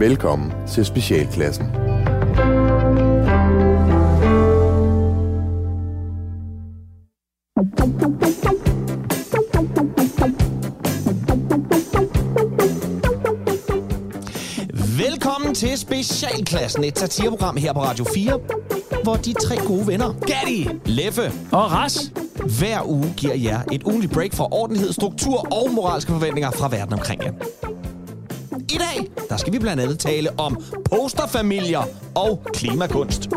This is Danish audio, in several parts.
Velkommen til Specialklassen. Velkommen til Specialklassen, et satireprogram her på Radio 4, hvor de tre gode venner, Gatti, Leffe Og Ras. hver uge giver jer et ugenligt break for ordentlighed, struktur og moralske forventninger fra verden omkring jer. Skal vi blandt andet tale om posterfamilier og klimakunst.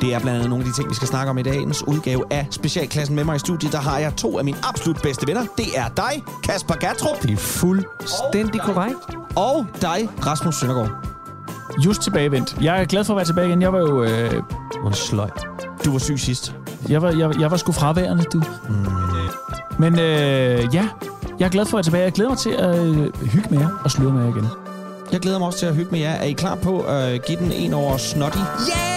Det er blandt andet nogle af de ting, vi skal snakke om i dagens udgave af Specialklassen med mig i studiet. Der har jeg to af mine absolut bedste venner. Det er dig, Kasper Gatrup, Det er fuldstændig korrekt. og dig, Rasmus Søndergaard. Just tilbagevendt. Jeg er glad for at være tilbage igen. Jeg var jo... Øh, er det sløj. Du var syg sidst. jeg, var, jeg, jeg var sgu fraværende, du. Mm. Men øh, ja, jeg er glad for at være tilbage. Jeg glæder mig til at øh, hygge med jer og sløre med jer igen. Jeg glæder mig også til at hygge med jer. Er I klar på at give den en over snotty? Yeah!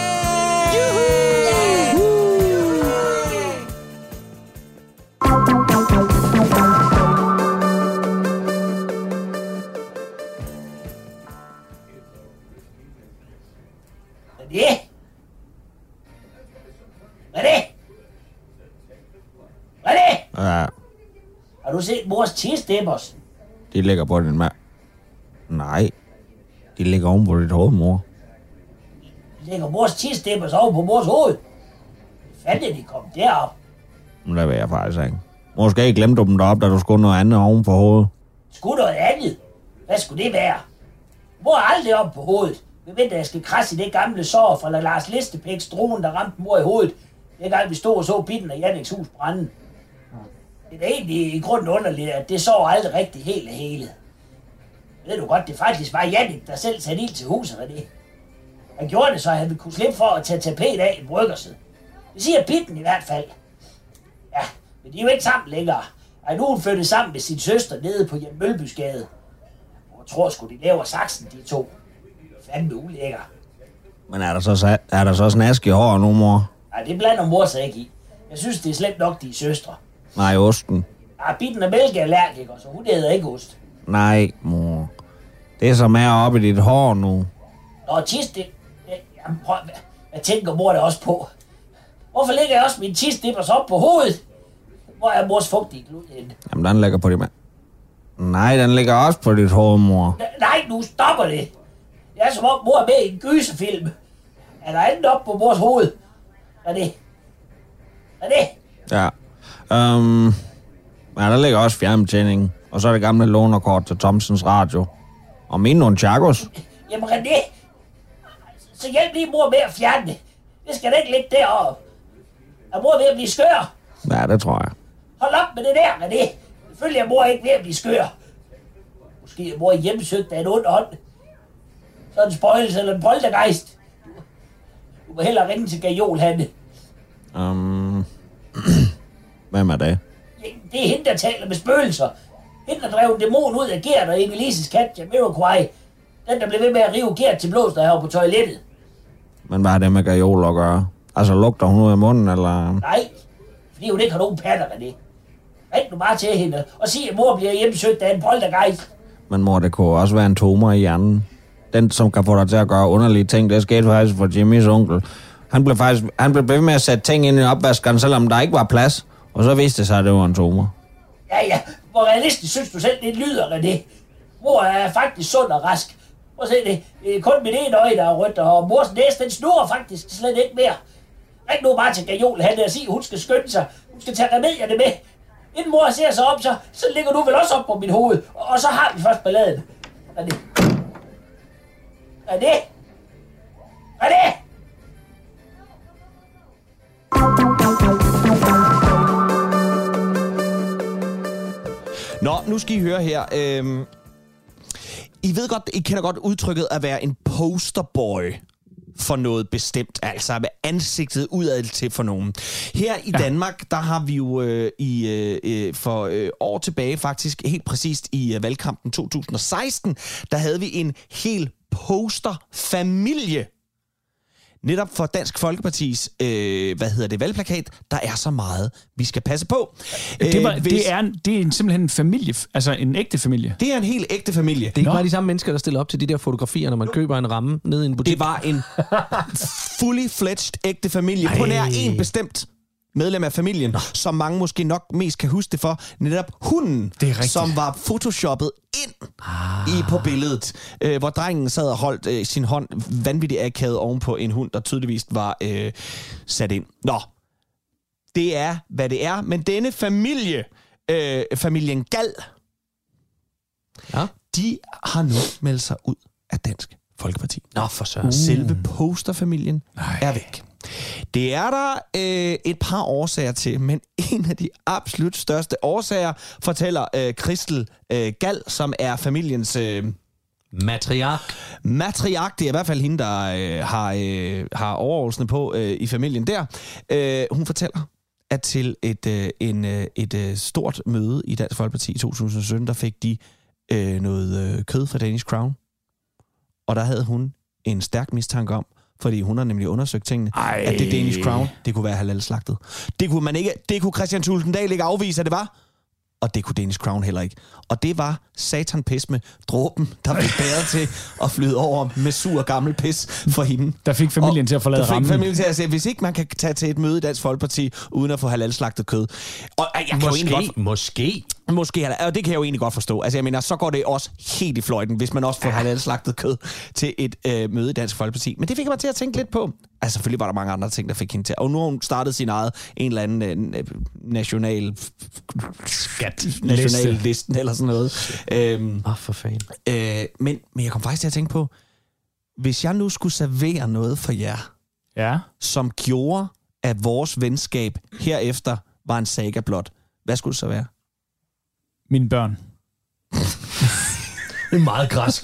Du set mors cheese de ligger på din mand. Nej, de ligger oven på dit hoved, mor. Lægger mors cheese over på mors hoved? Hvad fanden de kommet derop? Men det vil jeg faktisk ikke. Måske glemte du dem derop, da du skulle noget andet oven på hovedet. Skulle noget andet? Hvad skulle det være? Mor er aldrig op på hovedet. Vi venter, jeg skal krasse i det gamle sår fra Lars Listepæks drone, der ramte mor i hovedet. Dengang vi stod og så bitten af Janniks hus brænde. Det er egentlig i grunden underligt, at det sår aldrig rigtig helt hele. Ved du godt, det faktisk var Jannik, der selv satte ild til huset af det. Han gjorde det, så han ville kunne slippe for at tage tapet af i bryggerset. Det siger Bitten i hvert fald. Ja, men de er jo ikke sammen længere. Ej, nu hun flyttet sammen med sin søster nede på Jan Mølbysgade. Jeg tror sgu, de laver saksen, de to. Fandme ulækker. Men er der så, er der så snask i hår nu, mor? Ej, det blander mor sig ikke i. Jeg synes, det er slemt nok, de er søstre. Nej, osten. Ej, Bitten er mælkeallergiker, så hun æder ikke ost. Nej, mor. Det er som er oppe i dit hår nu. Nå, tis, det... det- Jamen, prøv, hvad, hvad tænker mor da også på? Hvorfor lægger jeg også min tisdippers op på hovedet? Hvor er mors fugtige glud henne? Jamen, den ligger på dit mand. Nej, den ligger også på dit hoved, mor. N- Nej, nu stopper det. Det er som om mor er med i en gyserfilm. Er der andet op på mors hoved? Er det? Er det? Ja. Øhm, ja, der ligger også fjernbetjeningen. Og så er det gamle lånerkort til Thomsens Radio. Og mine nunchakos. Jamen René, så hjælp lige mor med at fjerne det. Det skal da ikke ligge deroppe. Er mor ved at blive skør? Ja, det tror jeg. Hold op med det der, René. Selvfølgelig er mor ikke ved at blive skør. Måske er mor hjemsøgt af en ond ånd. Så en spøjelse eller en poltergeist. Du må hellere ringe til Gajol, Hanne. Øhm, hvem er det? Det er hende, der taler med spøgelser. Hende, der drev en dæmon ud af Gert og Emilises kat, Jamiroquai. Den, der blev ved med at rive Gert til blås, der her på toilettet. Men hvad har det med gajol at gøre? Altså, lugter hun ud af munden, eller... Nej, fordi hun ikke har nogen patter af det. Ring nu bare til hende og sig, at mor bliver hjemsøgt af en poltergeist. Men mor, det kunne også være en tumor i hjernen. Den, som kan få dig til at gøre underlige ting, det skete faktisk for Jimmys onkel. Han blev faktisk han blev ved med at sætte ting ind i opvaskeren, selvom der ikke var plads. Og så vidste det sig, at det var en tumor. Ja, ja, hvor realistisk synes du selv, det lyder af det? Mor er faktisk sund og rask. Prøv at se det. Det er kun mit ene øje, der er rødt, og mors næse, den snurrer faktisk slet ikke mere. Ring nu bare til Gajol, han og sig, hun skal skynde sig. Hun skal tage remedierne med. Inden mor ser sig op, så, så ligger du vel også op på mit hoved. Og, og så har vi først balladen. Hvad er det? Hvad Nå, nu skal I høre her. Øhm, I ved godt, I kender godt udtrykket at være en posterboy for noget bestemt, altså med ansigtet udad til for nogen. Her i ja. Danmark, der har vi jo øh, i øh, øh, for øh, år tilbage, faktisk helt præcist i øh, valgkampen 2016, der havde vi en hel posterfamilie. Netop for Dansk Folkepartis, øh, hvad hedder det, valgplakat, der er så meget, vi skal passe på. Det, var, Øh, hvis- det, er, en- det er en, simpelthen en familie, altså en ægte familie. det er en helt ægte familie. Det er ikke Nå. bare de samme mennesker, der stiller op til de der fotografier, når man køber en ramme ned i en butik. Det var en fully fledged ægte familie på nær en bestemt medlem af familien, Nå. som mange måske nok mest kan huske det for, netop hunden, Det som var photoshoppet ind ah. i på billedet, øh, hvor drengen sad og holdt øh, sin hånd vanvittigt akavet oven på en hund, der tydeligvis var øh, sat ind. Nå, det er, hvad det er, men denne familie, øh, familien Gal, Ja. de har nu meldt sig ud af Dansk Folkeparti. Nå, for søren. Selve posterfamilien er væk. Det er der øh, et par årsager til, men en af de absolut største årsager fortæller øh, Christel øh, Gal, som er familiens øh, Matriark. matriark. Det er i hvert fald hende, der øh, har, øh, har overordnet på øh, i familien der. Øh, hun fortæller, at til et, øh, en, øh, et øh, stort møde i Dansk Folkeparti i 2017, der fik de øh, noget øh, kød fra Danish Crown. Og der havde hun en stærk mistanke om, fordi hun har nemlig undersøgt tingene, Ej. at det Danish Crown, det kunne være halal-slagtet. Det kunne man ikke, det kunne Christian Tulsendal ikke afvise, at det var. Og det kunne Danish Crown heller ikke. Og det var satan pis med dråben, der fik bæret til at flyde over med sur gammel pis for hende. Der fik familien til at forlade der fik rammen. familien til at sige, hvis ikke man kan tage til et møde i Dansk Folkeparti, uden at få halal-slagtet kød. Og jeg kan jo egentlig godt, måske. Måske, og det kan jeg jo egentlig godt forstå. Altså, jeg mener, så går det også helt i fløjten, hvis man også får halal slagtet kød til et øh, møde i Dansk Folkeparti. Men det fik mig til at tænke lidt på. Altså, selvfølgelig var der mange andre ting, der fik hende til. Og nu har hun startet sin eget, en eller anden øh, national... Skat. National listen eller sådan noget. Øhm, oh, for fanden. øh, men, men jeg kom faktisk til at tænke på, hvis jeg nu skulle servere noget for jer, Ja. som gjorde, at vores venskab herefter var en saga blot, hvad skulle det så være? Mine børn. Det er meget græsk.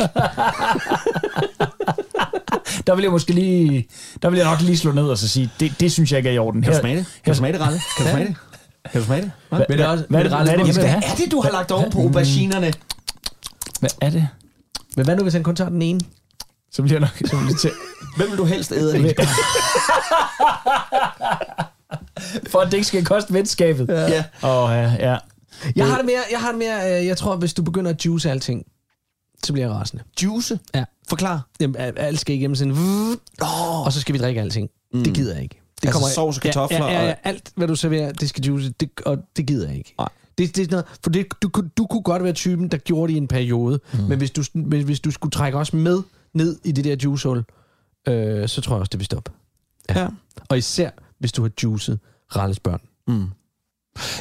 Der vil jeg måske lige... Der vil jeg nok lige slå ned og så sige, det, det synes jeg ikke er i orden. Kan du Her- smage det? Kan du smage det, Ralle? Kan du smage det? Kan du smage det? Hva? Hvad, det er hvad, hvad, hvad er det, vi jamen, skal Hvad er det, du har lagt oven på auberginerne? Hvad er det? Men hvad nu, hvis han kun tager den ene? Så bliver jeg nok så bliver til. Hvem vil du helst æde af det? For at det ikke skal koste venskabet. Ja. Og ja, ja. Jeg har det mere, jeg har det mere, øh, jeg tror, hvis du begynder at juice alting, så bliver jeg rasende. Juice? Ja. Forklar. Jamen, al- alt skal igennem sådan, Oh. og så skal vi drikke alting. Det gider jeg ikke. Det Altså sovs og kartofler Ja, ja, ja, og- alt, hvad du serverer, det skal juice, det, og det gider jeg ikke. Nej. Det, det er noget, for det, du, kunne- du kunne godt være typen, der gjorde det i en periode, mm. men hvis du, men hvis du skulle trække os med ned i det der juicehul, øh, så tror jeg også, det vil stoppe. Ja. Og især, hvis du har juicet Ralles børn. Mm.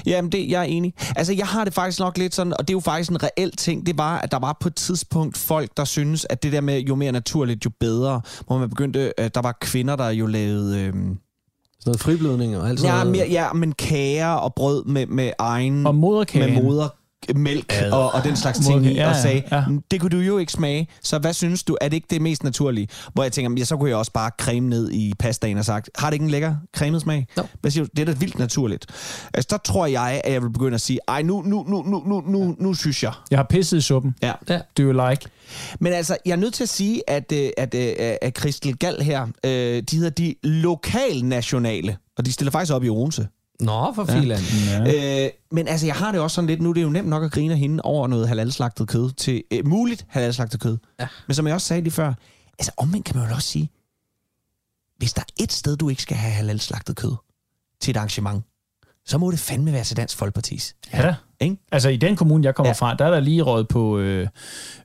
Jamen, det, jeg er enig. Altså, jeg har det faktisk nok lidt sådan, og det er jo faktisk en reel ting, det var, at der var på et tidspunkt folk, der synes, at det der med, jo mere naturligt, jo bedre, hvor man begyndte, at der var kvinder, der jo lavede... Øhm, Sådan noget friblødning og alt sådan ja, noget. mere, ja, men kager og brød med, med egen... Og moderkagen. med modermælk og, og den slags ting i, ja, og sagde, ja. "Mm, det kunne du jo ikke smage, så hvad synes du, er det ikke det mest naturlige? Hvor jeg tænker, ja, så kunne jeg også bare creme ned i pastaen og sagt, har det ikke en lækker cremet smag? Jo. Hvad siger du? Det er da vildt naturligt. Altså, der tror jeg, at jeg vil begynde at sige, ej, nu, nu, nu, nu, nu, nu, nu synes jeg. Jeg har pisset i suppen. Ja. Ja. Do you like? Men altså, jeg er nødt til at sige, at, øh, at, at, at Christel Gal her, øh, de hedder de lokalnationale, og de stiller faktisk op i Odense. Nå, for filan. Ja. Øh, men altså, jeg har det også sådan lidt, nu er det jo nemt nok at grine af hende over noget halalslagtet kød til øh, muligt halalslagtet kød. Ja. Men som jeg også sagde lige før, altså omvendt kan man jo også sige, hvis der er et sted, du ikke skal have halalslagtet kød til et arrangement, så må det fandme være til Dansk Folkepartis. Ja da. Ikke? Altså i den kommune, jeg kommer Ja. ja. fra, der er der lige råd på øh,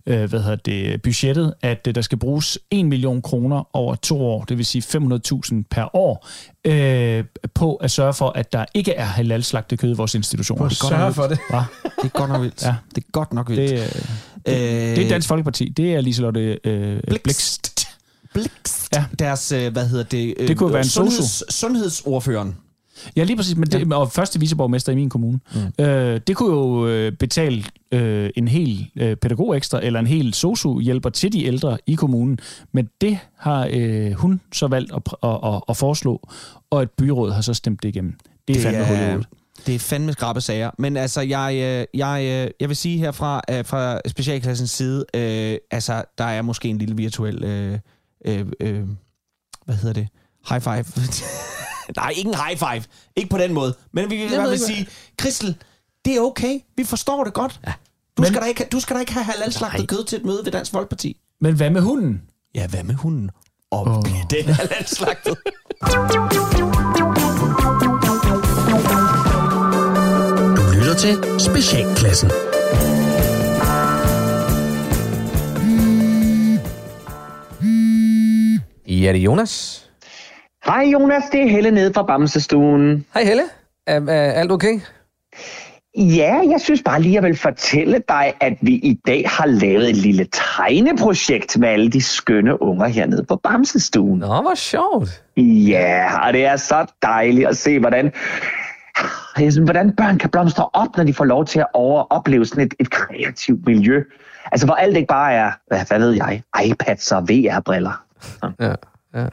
øh, hvad hedder det, budgettet, at øh, der skal bruges 1 million kroner over to år, det vil sige 500.000 per år, øh, på at sørge for, at der ikke er halalslagtet kød i vores institutioner. På at sørge for det. Hva? Det er godt nok vildt. Ja. Det er godt nok vildt. Det, øh, det, det er Dansk Folkeparti. Det er Liselotte øh, Blix. Blikst. Blikst. Ja. Deres, øh, hvad hedder det? Øh, Det kunne være en sundheds, Sundhedsordføreren. Ja, lige præcis. Men det, og første viceborgmester i min kommune. Mm. Øh, det kunne jo øh, betale øh, en hel øh, pædagog ekstra, eller en hel sosu-hjælper til de ældre i kommunen. Men det har øh, hun så valgt at, at, at, at foreslå, og et byråd har så stemt det igennem. Det er fandme i hovedet. Det er fandme skrabe sager. Men altså, jeg, øh, jeg, øh, jeg vil sige herfra, øh, fra specialklassens side, øh, altså, der er måske en lille virtuel, øh, øh, øh, hvad hedder det? High five. Nej, ikke en high five. Ikke på den måde. Men vi vil i ved hvert fald ikke, sige, Kristel, det er okay. Vi forstår det godt. Ja. Du, Men- skal da ikke, du skal da ikke have halalslagtet kød til et møde ved Dansk Folkeparti. Men hvad med hunden? Ja, hvad med hunden? Og oh. den er halalslagtet. Du lytter til Specialklassen. Ja, det er Jonas. Hej Jonas, det er Helle nede fra Bamsestuen. Hej Helle. Er, er alt okay? Ja, jeg synes bare lige, jeg vil fortælle dig, at vi i dag har lavet et lille tegneprojekt med alle de skønne unger hernede på Bamsestuen. Nå, hvor sjovt. Ja, og det er så dejligt at se, hvordan, hvordan børn kan blomstre op, når de får lov til at over, opleve sådan et, et kreativt miljø. Altså, hvor alt ikke bare er, hvad, hvad ved jeg, iPads og VR-briller. Ja, ja.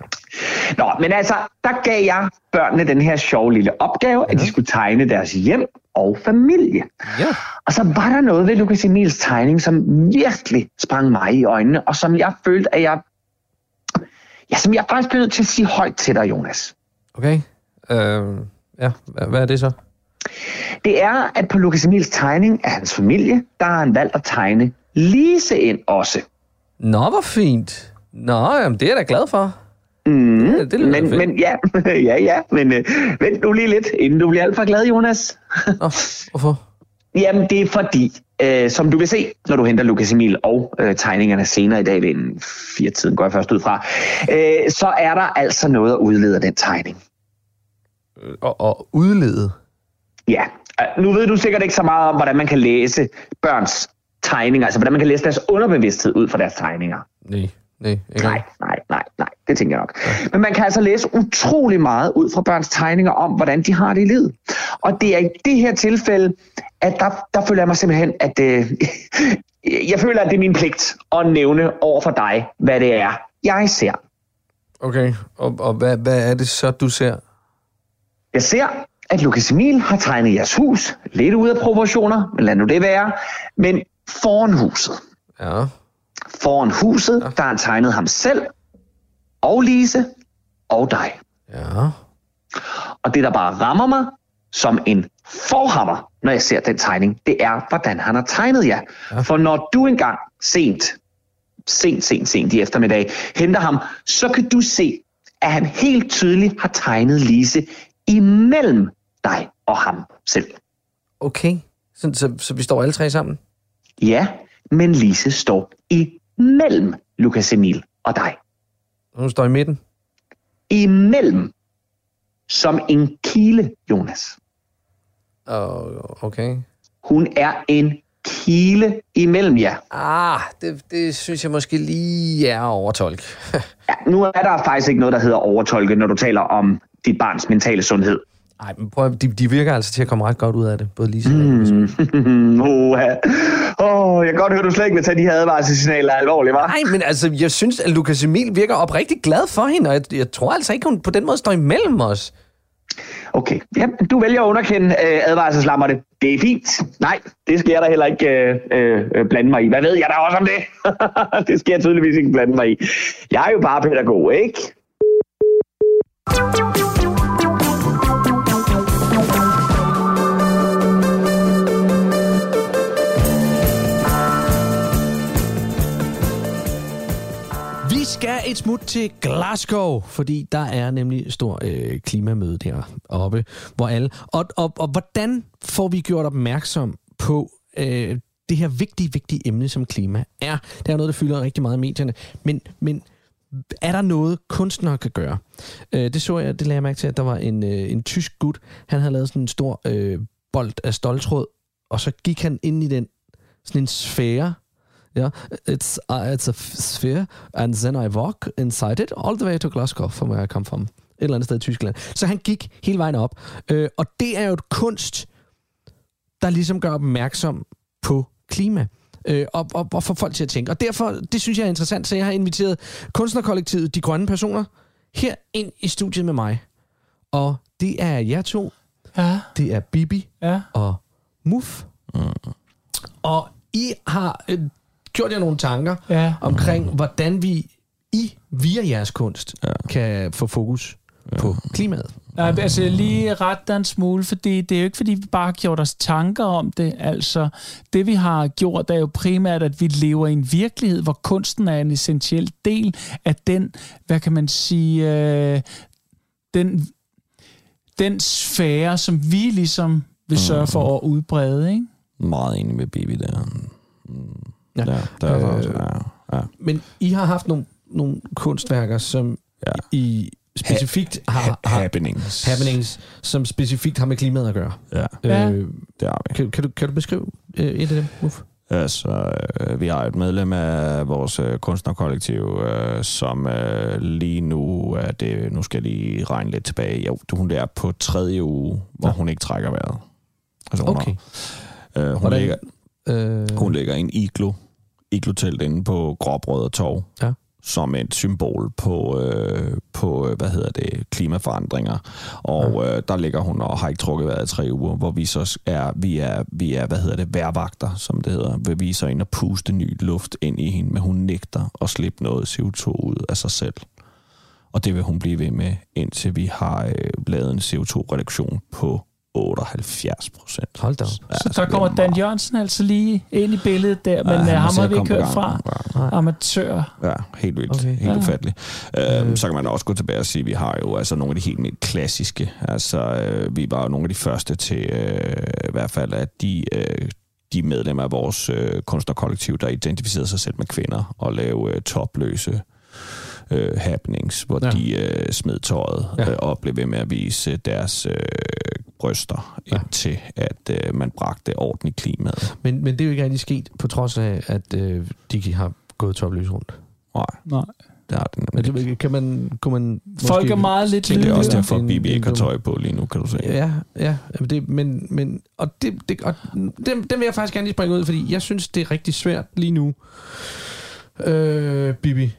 Nå, men altså, der gav jeg børnene den her sjove lille opgave, at de skulle tegne deres hjem og familie. Ja. Og så var der noget ved Lukas Emils tegning, som virkelig sprang mig i øjnene, og som jeg følte, at jeg... Ja, som jeg faktisk blev nødt til at sige højt til dig, Jonas. Okay. Øh, ja, hvad, hvad er det så? Det er, at på Lukas Emils tegning af hans familie, der har han valgt at tegne Lise ind også. Nå, hvor fint. Nå, jamen, det er jeg da glad for. Mm, det lyder men, fedt. men ja, ja, ja, men øh, vent nu lige lidt, inden du bliver alt for glad, Jonas. Nå, hvorfor? Jamen, det er fordi, øh, som du vil se, når du henter Lukas Emil og øh, tegningerne senere i dag ved en fire tiden, går jeg først ud fra, øh, så er der altså noget at udlede af den tegning. Og, og udlede. Ja, øh, nu ved du sikkert ikke så meget om, hvordan man kan læse børns tegninger, altså hvordan man kan læse deres underbevidsthed ud fra deres tegninger. Nej, nej, ikke Nej, nej, nej, nej, det tænker jeg nok. Men man kan altså læse utrolig meget ud fra børns tegninger om, hvordan de har det i livet. Og det er i det her tilfælde, at der, der føler jeg mig simpelthen, at øh, jeg føler, at det er min pligt at nævne over for dig, hvad det er, jeg ser. Okay, og, og hvad, hvad er det så, du ser? Jeg ser, at Lukas Emil har tegnet jeres hus, lidt ude af proportioner, men lad nu det være, men foran huset. Ja, Foran huset, der har tegnet ham selv, og Lise, og dig. ja. Og det, der bare rammer mig som en forhammer, når jeg ser den tegning, det er, hvordan han har tegnet jer. Ja. For når du engang sent, sent, sent, sent i eftermiddag, henter ham, så kan du se, at han helt tydeligt har tegnet Lise imellem dig og ham selv. Okay, så, så, så vi står alle tre sammen? Ja, men Lise står imellem Lukas Emil og dig. Hun står i midten? Imellem. Som en kile, Jonas. Oh, okay. Hun er en kile imellem jer. Ah, det, det synes jeg måske lige er overtolk. Ja, nu er der faktisk ikke noget, der hedder overtolke, når du taler om dit barns mentale sundhed. Nej, men prøv de, de virker altså til at komme ret godt ud af det, både Lise og. Mm. Oha. oh, jeg kan godt høre, du slet ikke vil tage de her advarselssignaler alvorligt, hva'? Nej, men altså, jeg synes, at Lukas Emil virker oprigtigt glad for hende, og jeg, jeg tror altså ikke, hun på den måde står imellem os. Okay, ja, du vælger at underkende øh, advarselslammerne. Det er fint. Nej, det skal jeg da heller ikke øh, øh, blande mig i. Hvad ved jeg da også om det? det skal jeg tydeligvis ikke blande mig i. Jeg er jo bare pædagog, ikke? Et smut til Glasgow, fordi der er nemlig stor øh, klimamøde deroppe, hvor alle... Og, og, og hvordan får vi gjort opmærksom på øh, det her vigtige, vigtige emne, som klima er? Det er noget, der fylder rigtig meget i medierne. Men, men er der noget, kunstnere kan gøre? Øh, det så jeg, det lagde jeg mærke til, at der var en, øh, en tysk gut, han havde lavet sådan en stor øh, bold af stoltråd, og så gik han ind i den sådan en sfære, Ja, it's uh, it's a f- sphere, and then I walk inside it all the way to Glasgow, from where I come from. Et eller andet sted i Tyskland. Så han gik hele vejen op. Øh, og det er jo et kunst, der ligesom gør opmærksom på klima. Øh, og, og, og får folk til at tænke. Og derfor, det synes jeg er interessant, så jeg har inviteret kunstnerkollektivet De Grønne Personer her ind i studiet med mig. Og det er jer to. Ja, Det er Bibi ja. og Muff. Mm. Og I har øh, gjort jer nogle tanker Ja. omkring, hvordan vi I via jeres kunst ja. kan få fokus ja. på klimaet. Nej, altså lige ret dig en smule, fordi det er jo ikke, fordi vi bare har gjort os tanker om det. Altså, det vi har gjort, er jo primært, at vi lever i en virkelighed, hvor kunsten er en essentiel del af den, hvad kan man sige, øh, den, den sfære, som vi ligesom vil sørge for at udbrede, ikke? Meget enig med Bibi der. Mm. Ja. Ja, der er Øh, også, ja, ja. Men I har haft nogle, nogle kunstværker, som Ja. I specifikt har, Ha- har happenings. happenings, som specifikt har med klimaet at gøre. Ja, Ja. Øh, det har vi. kan, kan, du, kan du beskrive øh, et af dem, Uffe? Altså, øh, vi har et medlem af vores øh, kunstnerkollektiv, øh, som øh, lige nu er det, nu skal jeg lige regne lidt tilbage, jo, hun er på tredje uge, hvor hun ikke trækker vejret. Altså, hun, Okay. har, øh, hun, Hvordan- ligger, Øh, hun ligger i en iglo, iglo-telt inde på Gråbrød og Torv, Ja. som et symbol på, øh, på øh, hvad hedder det, klimaforandringer. Og øh, der ligger hun og har ikke trukket vejret i tre uger, hvor vi så er, vi er, vi er hvad hedder det, værvagter, som det hedder. Hvor vi er så ind og puste ny luft ind i hende, men hun nægter at slippe noget CO2 ud af sig selv. Og det vil hun blive ved med, indtil vi har øh, lavet en CO2-reduktion på 78 procent. Hold da op. Så der kommer Dan Jørgensen altså lige ind i billedet der, men Ja, ja, han ham må har vi ikke hørt fra. gang. Amatør. Ja, helt vildt. Okay. Helt Ja. ufatteligt. Øhm, så kan man også gå tilbage og sige, at vi har jo altså nogle af de helt mere klassiske. Altså, øh, vi var jo nogle af de første til, øh, i hvert fald, at de, øh, de medlemmer af vores øh, kunstnerkollektiv, der identificerede sig selv med kvinder og lave øh, topløse øh, happenings, hvor Ja. de øh, smed tøjet Ja. øh, og blev ved med at vise deres øh, bryster, Ja. ja. indtil at øh, man bragte orden i klimaet. Men, men det er jo ikke rigtig sket, på trods af, at øh, de har gået topløs rundt. Nej, Nej. det har det Men nemlig ikke. det, kan man, kunne man Folk er meget lidt Det er også derfor, at Bibi ikke har tøj på lige nu, kan du se. Ja, ja. men Det, men, men, og det, det, og dem, dem vil jeg faktisk gerne lige springe ud, fordi jeg synes, det er rigtig svært lige nu, øh, Bibi,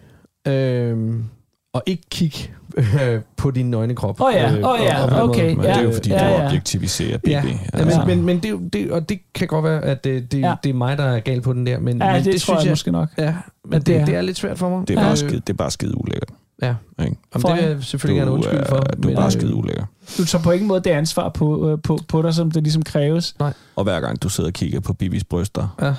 øh, at ikke kigge øh, på din nøgne krop. Åh ja, Øh, åh ja, og- og okay, måde. Men Ja, det er jo fordi, ja, du ja. objektiviserer Bibi. Ja, altså. men, men, men det, er det, og det kan godt være, at det, det, Ja. ja. det er mig, der er gal på den der, men, Ja, men det, det tror jeg, jeg, måske nok. Ja, men det det, er- det er lidt svært for mig. det, er bare Øh, skide, det er bare skide ulækkert. Ja, Ikke? Jamen, For- det vil jeg selvfølgelig gerne undskylde for. øh, du er men, bare øh, skide ulækker. Du tager på ingen måde det ansvar på, øh, på, på dig, som det ligesom kræves. Og hver gang du sidder og kigger på Bibis bryster, Ja.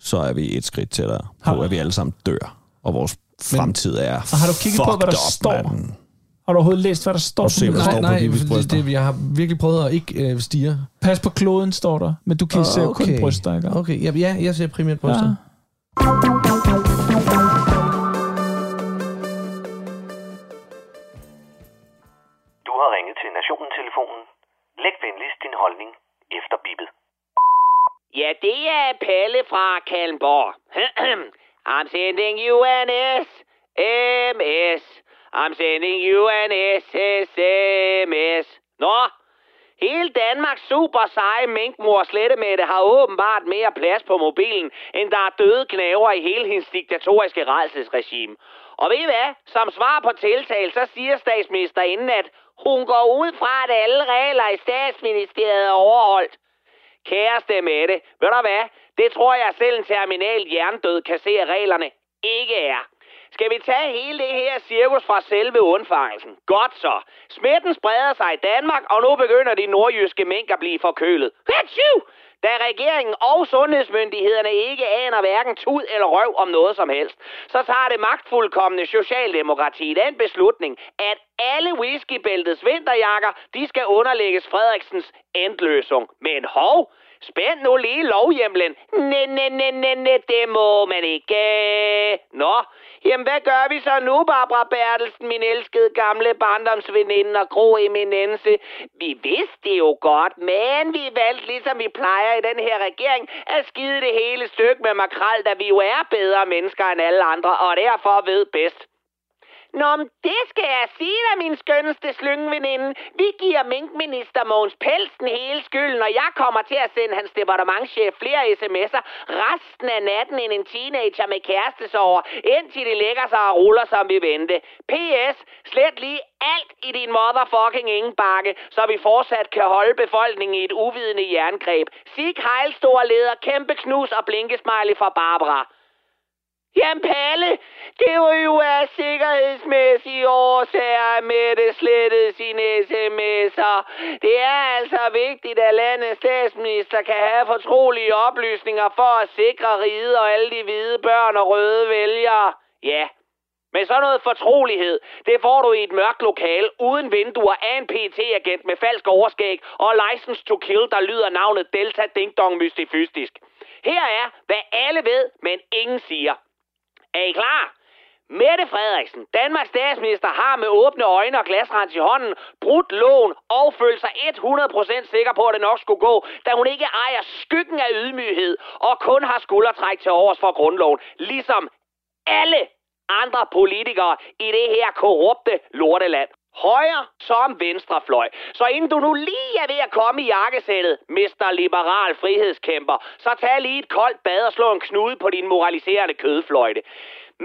så er vi et skridt til dig Har- på, at vi alle sammen dør. Og vores fremtid er Og har du kigget på, hvad der up, står? mand. Har du overhovedet læst, hvad der står? Se, hvad der billedet? står Nej, på nej, bryster. det, jeg har virkelig prøvet at ikke øh, stige. Pas på kloden, står der. Men du kan se kun bryster, ikke? Okay, ja, ja, jeg ser primært bryster. Ja. Du har ringet til Nationen-telefonen. Læg venligst din holdning efter bippet. Ja, det er Palle fra Kalmborg. I'm sending you an SMS. I'm sending you an SMS. Nå, hele Danmarks super seje minkmor Slettemette har åbenbart mere plads på mobilen, end der er døde knæver i hele hendes diktatoriske redselsregime. Og ved I hvad? Som svar på tiltal, så siger statsministerinden, at hun går ud fra, at alle regler i statsministeriet er overholdt. Kæreste Mette, ved du hvad? Det tror jeg selv en terminal hjernedød kan se, at reglerne ikke er. Skal vi tage hele det her cirkus fra selve undfangelsen? Godt så. Smitten spreder sig i Danmark, og nu begynder de nordjyske mink at blive forkølet. Hatsju! Da regeringen og sundhedsmyndighederne ikke aner hverken tud eller røv om noget som helst, så tager det magtfuldkommende Socialdemokrati den beslutning, at alle whiskybæltets vinterjakker, de skal underlægges Frederiksens endløsung. Men hov, Spænd nu lige lovhjemlen. Næ, næ, næ, næ, næ, det må man ikke. Nå, jamen hvad gør vi så nu, Barbara Bertelsen, min elskede gamle barndomsveninde og gro eminence? Vi vidste det jo godt, men vi valgte, ligesom vi plejer i den her regering, at skide det hele stykke med makrel, da vi jo er bedre mennesker end alle andre, og derfor ved bedst. Nå, men det skal jeg sige dig, min skønneste slyngeveninde. Vi giver minkminister Måns Pelsen hele skylden, og jeg kommer til at sende hans departementchef flere sms'er resten af natten end en teenager med kærestesover, indtil de lægger sig og ruller, som vi vente. P.S. Slet lige alt i din motherfucking ingenbakke, så vi fortsat kan holde befolkningen i et uvidende jerngreb. Sig hejl, store leder, kæmpe knus og blinkesmiley fra Barbara. Jamen Palle, det var jo af sikkerhedsmæssige årsager, at Mette slettede sine sms'er. Det er altså vigtigt, at landets statsminister kan have fortrolige oplysninger for at sikre riget og alle de hvide børn og røde vælgere. Ja, men sådan noget fortrolighed, det får du i et mørkt lokal, uden vinduer af en PT-agent med falsk overskæg og license to kill, der lyder navnet Delta Ding Dong Mystifystisk. Her er, hvad alle ved, men ingen siger. Er I klar? Mette Frederiksen, Danmarks statsminister, har med åbne øjne og glasrens i hånden brudt loven og følt sig 100% sikker på, at det nok skulle gå, da hun ikke ejer skyggen af ydmyghed og kun har skuldertræk til overs for grundloven, ligesom alle andre politikere i det her korrupte lorteland. Højre som venstrefløj. Så inden du nu lige er ved at komme i jakkesættet, mister Liberal Frihedskæmper, så tag lige et koldt bad og slå en knude på din moraliserende kødfløjte.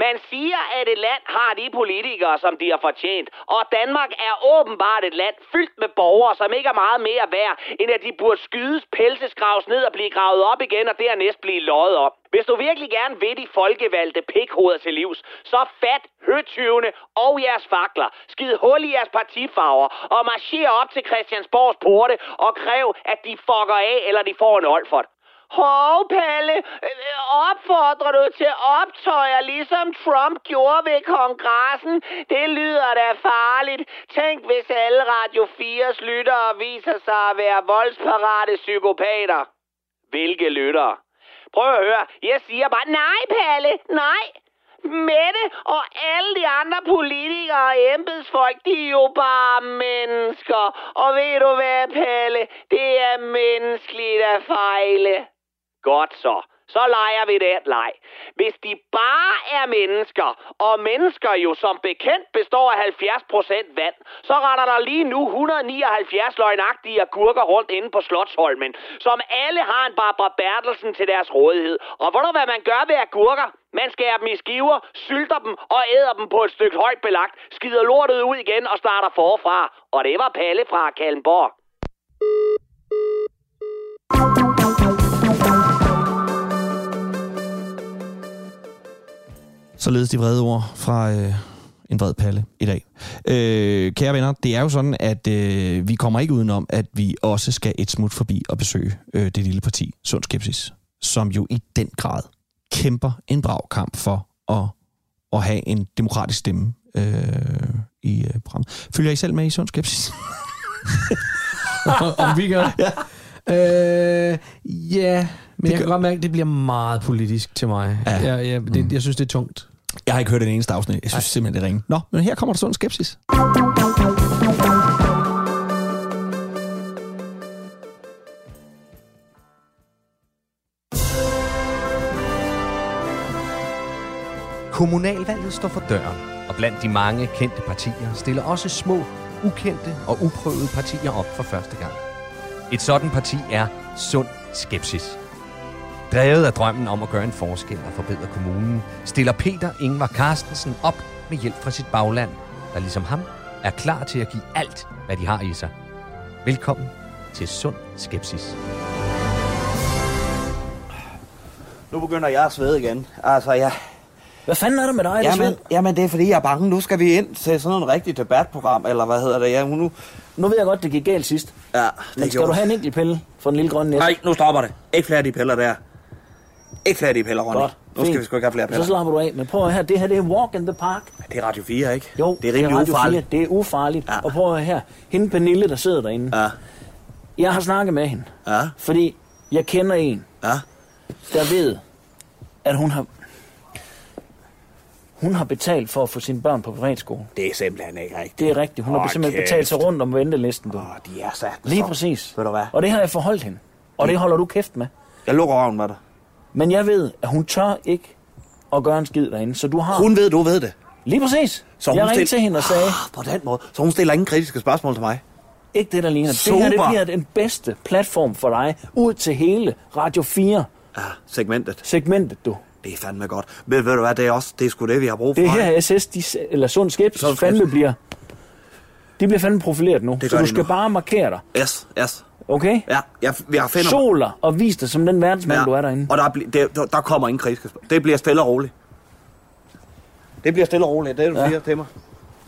Men fire af et land har de politikere, som de har fortjent. Og Danmark er åbenbart et land fyldt med borgere, som ikke er meget mere værd, end at de burde skydes, pelseskraves ned og blive gravet op igen, og dernæst blive løjet op. Hvis du virkelig gerne vil de folkevalgte pikhoveder til livs, så fat høtyvene og jeres fakler. Skid hul i jeres partifarver og marcher op til Christiansborgs porte og kræv, at de fucker af, eller de får en olfert. Hov, Palle, øh, opfordrer du til optøjer, ligesom Trump gjorde ved kongressen? Det lyder da farligt. Tænk, hvis alle Radio 4's lyttere viser sig at være voldsparate psykopater. Hvilke lyttere? Prøv at høre. Jeg siger bare, nej, Palle, nej. Mette og alle de andre politikere og embedsfolk, de er jo bare mennesker. Og ved du hvad, Palle? Det er menneskeligt at fejle. Godt så. Så leger vi den leg. Hvis de bare er mennesker, og mennesker jo som bekendt består af 70% vand, så render der lige nu 179 løgnagtige agurker rundt inde på Slotsholmen, som alle har en Barbara Bertelsen til deres rådighed. Og hvor du hvad man gør ved agurker? Man skærer dem i skiver, sylter dem og æder dem på et stykke højt belagt, skider lortet ud igen og starter forfra. Og det var Palle fra Kalmborg. Således de vrede ord fra øh, en vred palle i dag. Øh, kære venner, det er jo sådan, at øh, vi kommer ikke udenom, at vi også skal et smut forbi og besøge øh, det lille parti, Sund Skepsis, som jo i den grad kæmper en brav kamp for at, at have en demokratisk stemme øh, i øh, programmet. Følger I selv med i Sund Skepsis? Om vi gør Ja. Øh, ja, men jeg kan godt mærke, at det bliver meget politisk til mig. Ja. Ja. Jeg, jeg, det, jeg synes, det er tungt. Jeg har ikke hørt en eneste afsnit. Jeg synes simpelthen, det ringer. Nå, men her kommer der Sund Skepsis. Kommunalvalget står for døren, og blandt de mange kendte partier stiller også små, ukendte og uprøvede partier op for første gang. Et sådan parti er Sund Skepsis. Drevet af drømmen om at gøre en forskel og forbedre kommunen, stiller Peter Ingvar Carstensen op med hjælp fra sit bagland, der ligesom ham er klar til at give alt, hvad de har i sig. Velkommen til Sund Skepsis. Nu begynder jeg at svede igen. Altså, jeg... Hvad fanden er der med dig, Jamen, jamen, det er fordi, jeg er bange. Nu skal vi ind til sådan en rigtig debatprogram, eller hvad hedder det? Ja, nu... Nu ved jeg godt, det gik galt sidst. Ja, det Men skal gjorde du have en enkelt pille for den lille grønne næste? Nej, nu stopper det. Ikke flere af de piller der. Ikke flere af de piller, Ronny. Godt. Nu skal vi sgu ikke have flere Så piller. slapper du af. Men prøv at høre, det her det er walk in the park. Det er Radio 4, ikke? Jo, det er rimelig Radio ufarligt. 4. Det er ufarligt. Ja. Og prøv at her. Hende Pernille, der sidder derinde. Ja, Jeg har snakket med hende. ja, Fordi jeg kender en, ja. der ved, at hun har... Hun har betalt for at få sine børn på privatskole. Det er simpelthen ikke rigtigt. Det er rigtigt. Hun har Åh, simpelthen kæft. betalt sig rundt om ventelisten, du. Åh, de er sat. Lige præcis. Ved du hvad? Og det har jeg forholdt hende. Og det holder du kæft med. Jeg lukker røven med dig. Men jeg ved, at hun tør ikke at gøre en skid derinde. Så du har... Hun ved, du ved det. Lige præcis. Så jeg hun ringede stil- til hende og sagde, Ah, på den måde. Så hun stiller ingen kritiske spørgsmål til mig. ikke det, der ligner. Det her det Super. bliver den bedste platform for dig. Ud til hele Radio 4 Ja, segmentet. segmentet, du. Det er fandme godt. Men ved du hvad, det er også det er sgu det, vi har brug for. Det her SS, de, eller Sund Skepsis, Sund fandme Skepsis. bliver... De bliver fandme profileret nu. Det så du skal nu. bare markere dig. Yes, yes. Okay? Ja, jeg, jeg finder Soler og vis dig som den verdensmand, du er derinde. Og der, der, der kommer ingen spørgsmål. Det bliver stille og roligt. Det bliver stille og roligt, det er du Ja. ja. siger til mig.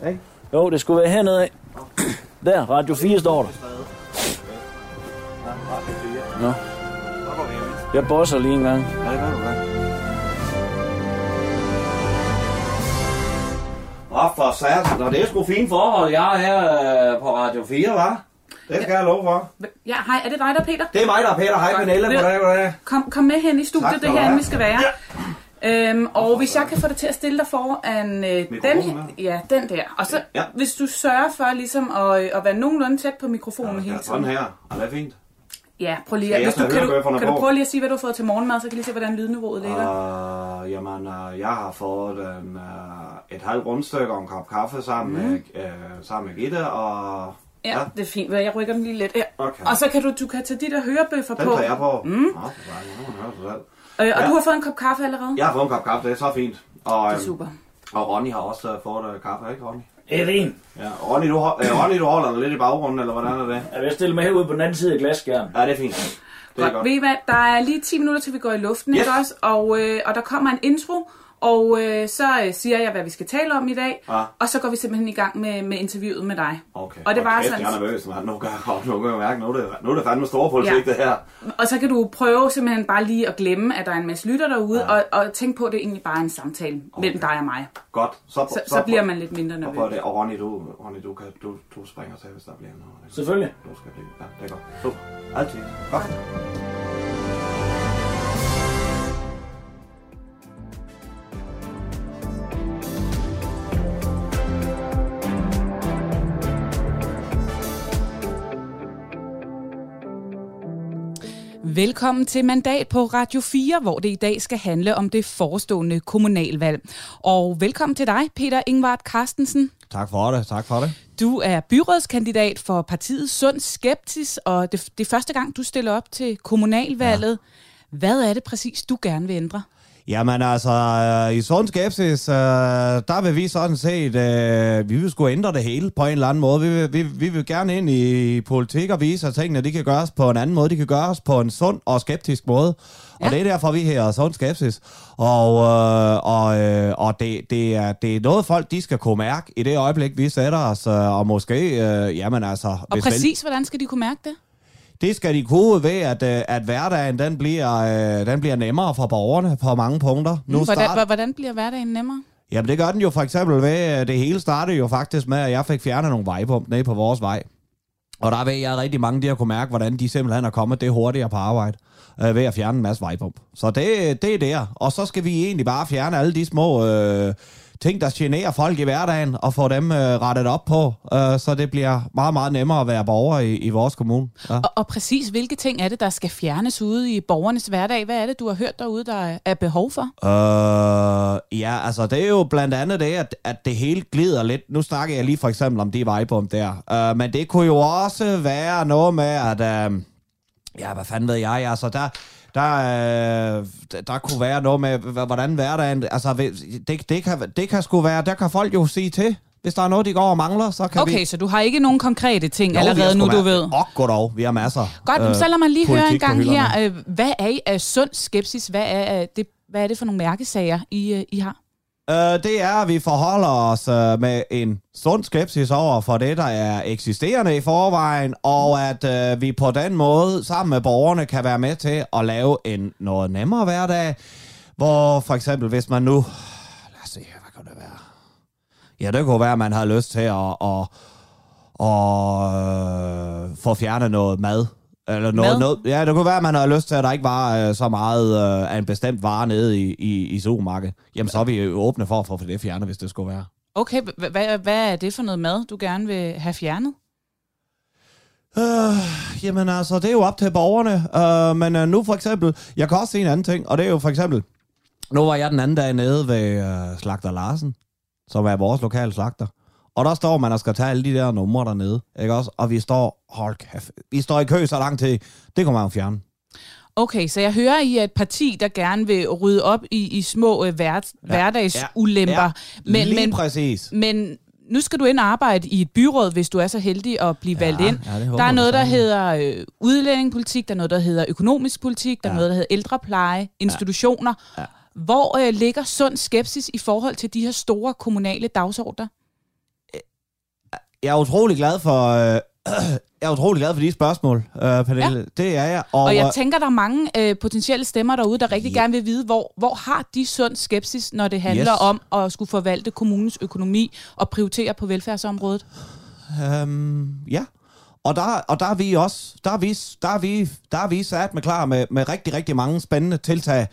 Ikke? Jo, det skulle være hernede af. Der, Radio 4 står der. Nå. Jeg bosser lige en gang. Ja, det gør du. Åh, for satan, og det er sgu fint forhold, jeg er her øh, på Radio 4, hva'? Det skal jeg love for. Ja, hej, er det dig, der er Peter? Det er mig, der er Peter. Hej. Pernille. Goddag, goddag. Kom, kom med hen i studiet, Tak det er have. vi skal være. Øhm, og hvis jeg kan få dig til at stille dig foran øh, den, Mikrofonen ja, den der. Og så, Ja. hvis du sørger for ligesom at, øh, at være nogenlunde tæt på mikrofonen hele tiden. Sådan her. Og det er fint. Ja, prøv lige. Jeg Hvis du, kan, du, kan du prøve lige at sige, hvad du har fået til morgenmad, så kan lige se, hvordan lydniveauet ligger. Uh, jamen, uh, jeg har fået en, uh, et halvt rundstykke og en kop kaffe sammen, Mm. med, uh, sammen med Gitte, og... Ja, det er fint. Jeg rykker den lige lidt her. Okay. Og så kan du, du kan tage de der hørebøffer Den på. tager jeg på. Mm. Nå, for dejligt. Nu må man høre sig selv. Øh, og Ja. du har fået en kop kaffe allerede? Jeg har fået en kop kaffe, det er så fint. Og, Det er øhm, super. Og Ronny har også fået uh, kaffe, ikke Ronny? Det er fint. Ja, Ronny, du, øh, Ronny, du holder den lidt i baggrunden, eller hvordan er det? Jeg vil stille mig herude på den anden side af glasskærmen. Ja, det er fint. Det er godt. Ved I hvad, der er lige 10 minutter, til vi går i luften, Yes. ikke også? Og, øh, og der kommer en intro, og øh, så øh, siger jeg, hvad vi skal tale om i dag, Ja. og så går vi simpelthen i gang med, med interviewet med dig. Okay. Og det var kæft, sådan, Jeg er nervøs, man. Nu kan jeg, nu kan jeg mærke, nu er det, nu er det fandme stor politik, Ja. det her. og så kan du prøve simpelthen bare lige at glemme, at der er en masse lytter derude, ja. og, og tænk på, at det egentlig bare er en samtale okay. mellem dig og mig. Godt. Så, Så, så bliver man lidt mindre Og, nervøs. det. og Ronny, du, Ronny, du, kan, du, du springer til, hvis der bliver noget. Selvfølgelig. Du skal blive. Ja, det er godt. Super. Altid. Godt. Velkommen til Mandat på Radio 4, hvor det i dag skal handle om det forestående kommunalvalg. Og velkommen til dig, Peter Ingvart Carstensen. Tak for det, tak for det. Du er byrådskandidat for partiet Sund Skeptis, og det, det er første gang, du stiller op til kommunalvalget. Ja. Hvad er det præcis, du gerne vil ændre? Jamen altså, øh, i sund skepsis, øh, der vil vi sådan set, øh, vi vil sgu ændre det hele på en eller anden måde. Vi vil, vi, vi vil gerne ind i politik og vise, at tingene de kan gøres på en anden måde. De kan gøres på en sund og skeptisk måde. Ja. Og det er derfor, vi her er sund skepsis. Og, øh, og, øh, og det, det, er, det er noget, folk de skal kunne mærke i det øjeblik, vi sætter os. Øh, og måske, øh, jamen altså... Og hvis vel- præcis, hvordan skal de kunne mærke det? Det skal de kunne ved, at, øh, at hverdagen den bliver, øh, den bliver nemmere for borgerne på mange punkter. Nu hvordan, start... hvordan bliver hverdagen nemmere? Jamen det gør den jo for eksempel ved, at det hele startede jo faktisk med, at jeg fik fjernet nogle vejpump ned på vores vej. Og der ved jeg rigtig mange, de har kunne mærke, hvordan de simpelthen er kommet det hurtigere på arbejde øh, ved at fjerne en masse vejpump. Så det, det er der. Og så skal vi egentlig bare fjerne alle de små øh, ting, der generer folk i hverdagen, og få dem øh, rettet op på, øh, så det bliver meget, meget nemmere at være borger i, i vores kommune. Ja. Og, og præcis, hvilke ting er det, der skal fjernes ude i borgernes hverdag? Hvad er det, du har hørt derude, der er- behov for? Øh, ja, altså det er jo blandt andet det, at, at det hele glider lidt. Nu snakker jeg lige for eksempel om de vejbump der. Øh, men det kunne jo også være noget med, at... Øh, ja, hvad fanden ved jeg? Altså der... Der, øh, der- kunne være noget med, hvordan hverdagen... Altså, det, det, kan, det kan sgu være... Der kan folk jo sige til. Hvis der er noget, de går og mangler, så kan vi... Okay, så du har ikke nogen konkrete ting Jo, allerede nu, du ved? Åh, goddag. Vi har masser. Godt, øh, så lad mig lige høre en gang her. øh, Hvad er I af sund skepsis? Hvad er, det, hvad er det for nogle mærkesager, I, øh, I har? Øh, det er, at vi forholder os øh, med en sund skepsis over for det, der er eksisterende i forvejen, og at øh, vi på den måde sammen med borgerne kan være med til at lave en noget nemmere hverdag, hvor for eksempel hvis man nu... Lad os se, hvad kan det være? Ja, det kunne være, at man har lyst til at, at, at, at få fjernet noget mad. Eller noget, Mad? noget, ja, det kunne være, at man har lyst til, at der ikke var øh, så meget øh, af en bestemt vare nede i, i, i supermarkedet. Jamen, så er vi jo åbne for at få det fjernet, hvis det skulle være. Okay, hvad, hvad er det for noget mad, du gerne vil have fjernet? Øh, jamen altså, det er jo op til borgerne. Øh, men øh, nu for eksempel, jeg kan også se en anden ting, og det er jo for eksempel, nu var jeg den anden dag nede ved øh, Slagter Larsen, som er vores lokale slagter. Og der står man og skal tage alle de der numre dernede, ikke også? Og vi står, hold kæft, vi står i kø så lang tid. Det kunne man jo fjerne. Okay, så jeg hører, I er et parti, der gerne vil rydde op i, i små øh, hver, ja, hverdagsulemper. ja, lige præcis. Men nu skal du ind og arbejde i et byråd, hvis du er så heldig at blive valgt ind. ja, der er noget, der hedder øh, udlændingepolitik, der er noget, der hedder økonomisk politik, der er noget, der hedder ældrepleje, institutioner. Ja. Hvor øh, ligger sund skepsis i forhold til de her store kommunale dagsordner? Jeg er utrolig glad for... Øh, jeg er utrolig glad for de spørgsmål, øh, Pernille. Ja. Det er jeg. Og, og jeg øh, tænker, der er mange øh, potentielle stemmer derude, der rigtig gerne vil vide, hvor, hvor har de sund skepsis, når det handler Yes. om at skulle forvalte kommunens økonomi og prioritere på velfærdsområdet? Øhm, ja. Og der, og der er vi også, der er vi, der er vi, der er vi sat med klar med, med rigtig, rigtig mange spændende tiltag øh,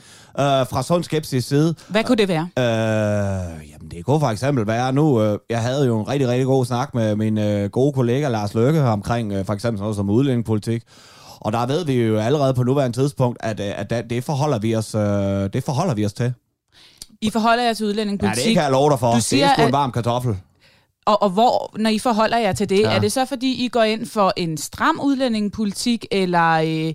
fra Sund Skepsis side. Hvad kunne det være? Øh, jamen det kunne for eksempel være nu, øh, jeg havde jo en rigtig, rigtig god snak med min øh, gode kollega Lars Løkke omkring øh, for eksempel sådan noget som udlændingepolitik. Og der ved vi jo allerede på nuværende tidspunkt, at, øh, at det, det, forholder vi os, øh, det forholder vi os til. I forholder jer til Ja, udlændingepolitik. det kan jeg love dig for. Du det siger, er sgu en at- varm kartoffel. Og, og hvor, når I forholder jer til det, Ja. er det så fordi, I går ind for en stram udlændingepolitik, eller, øh,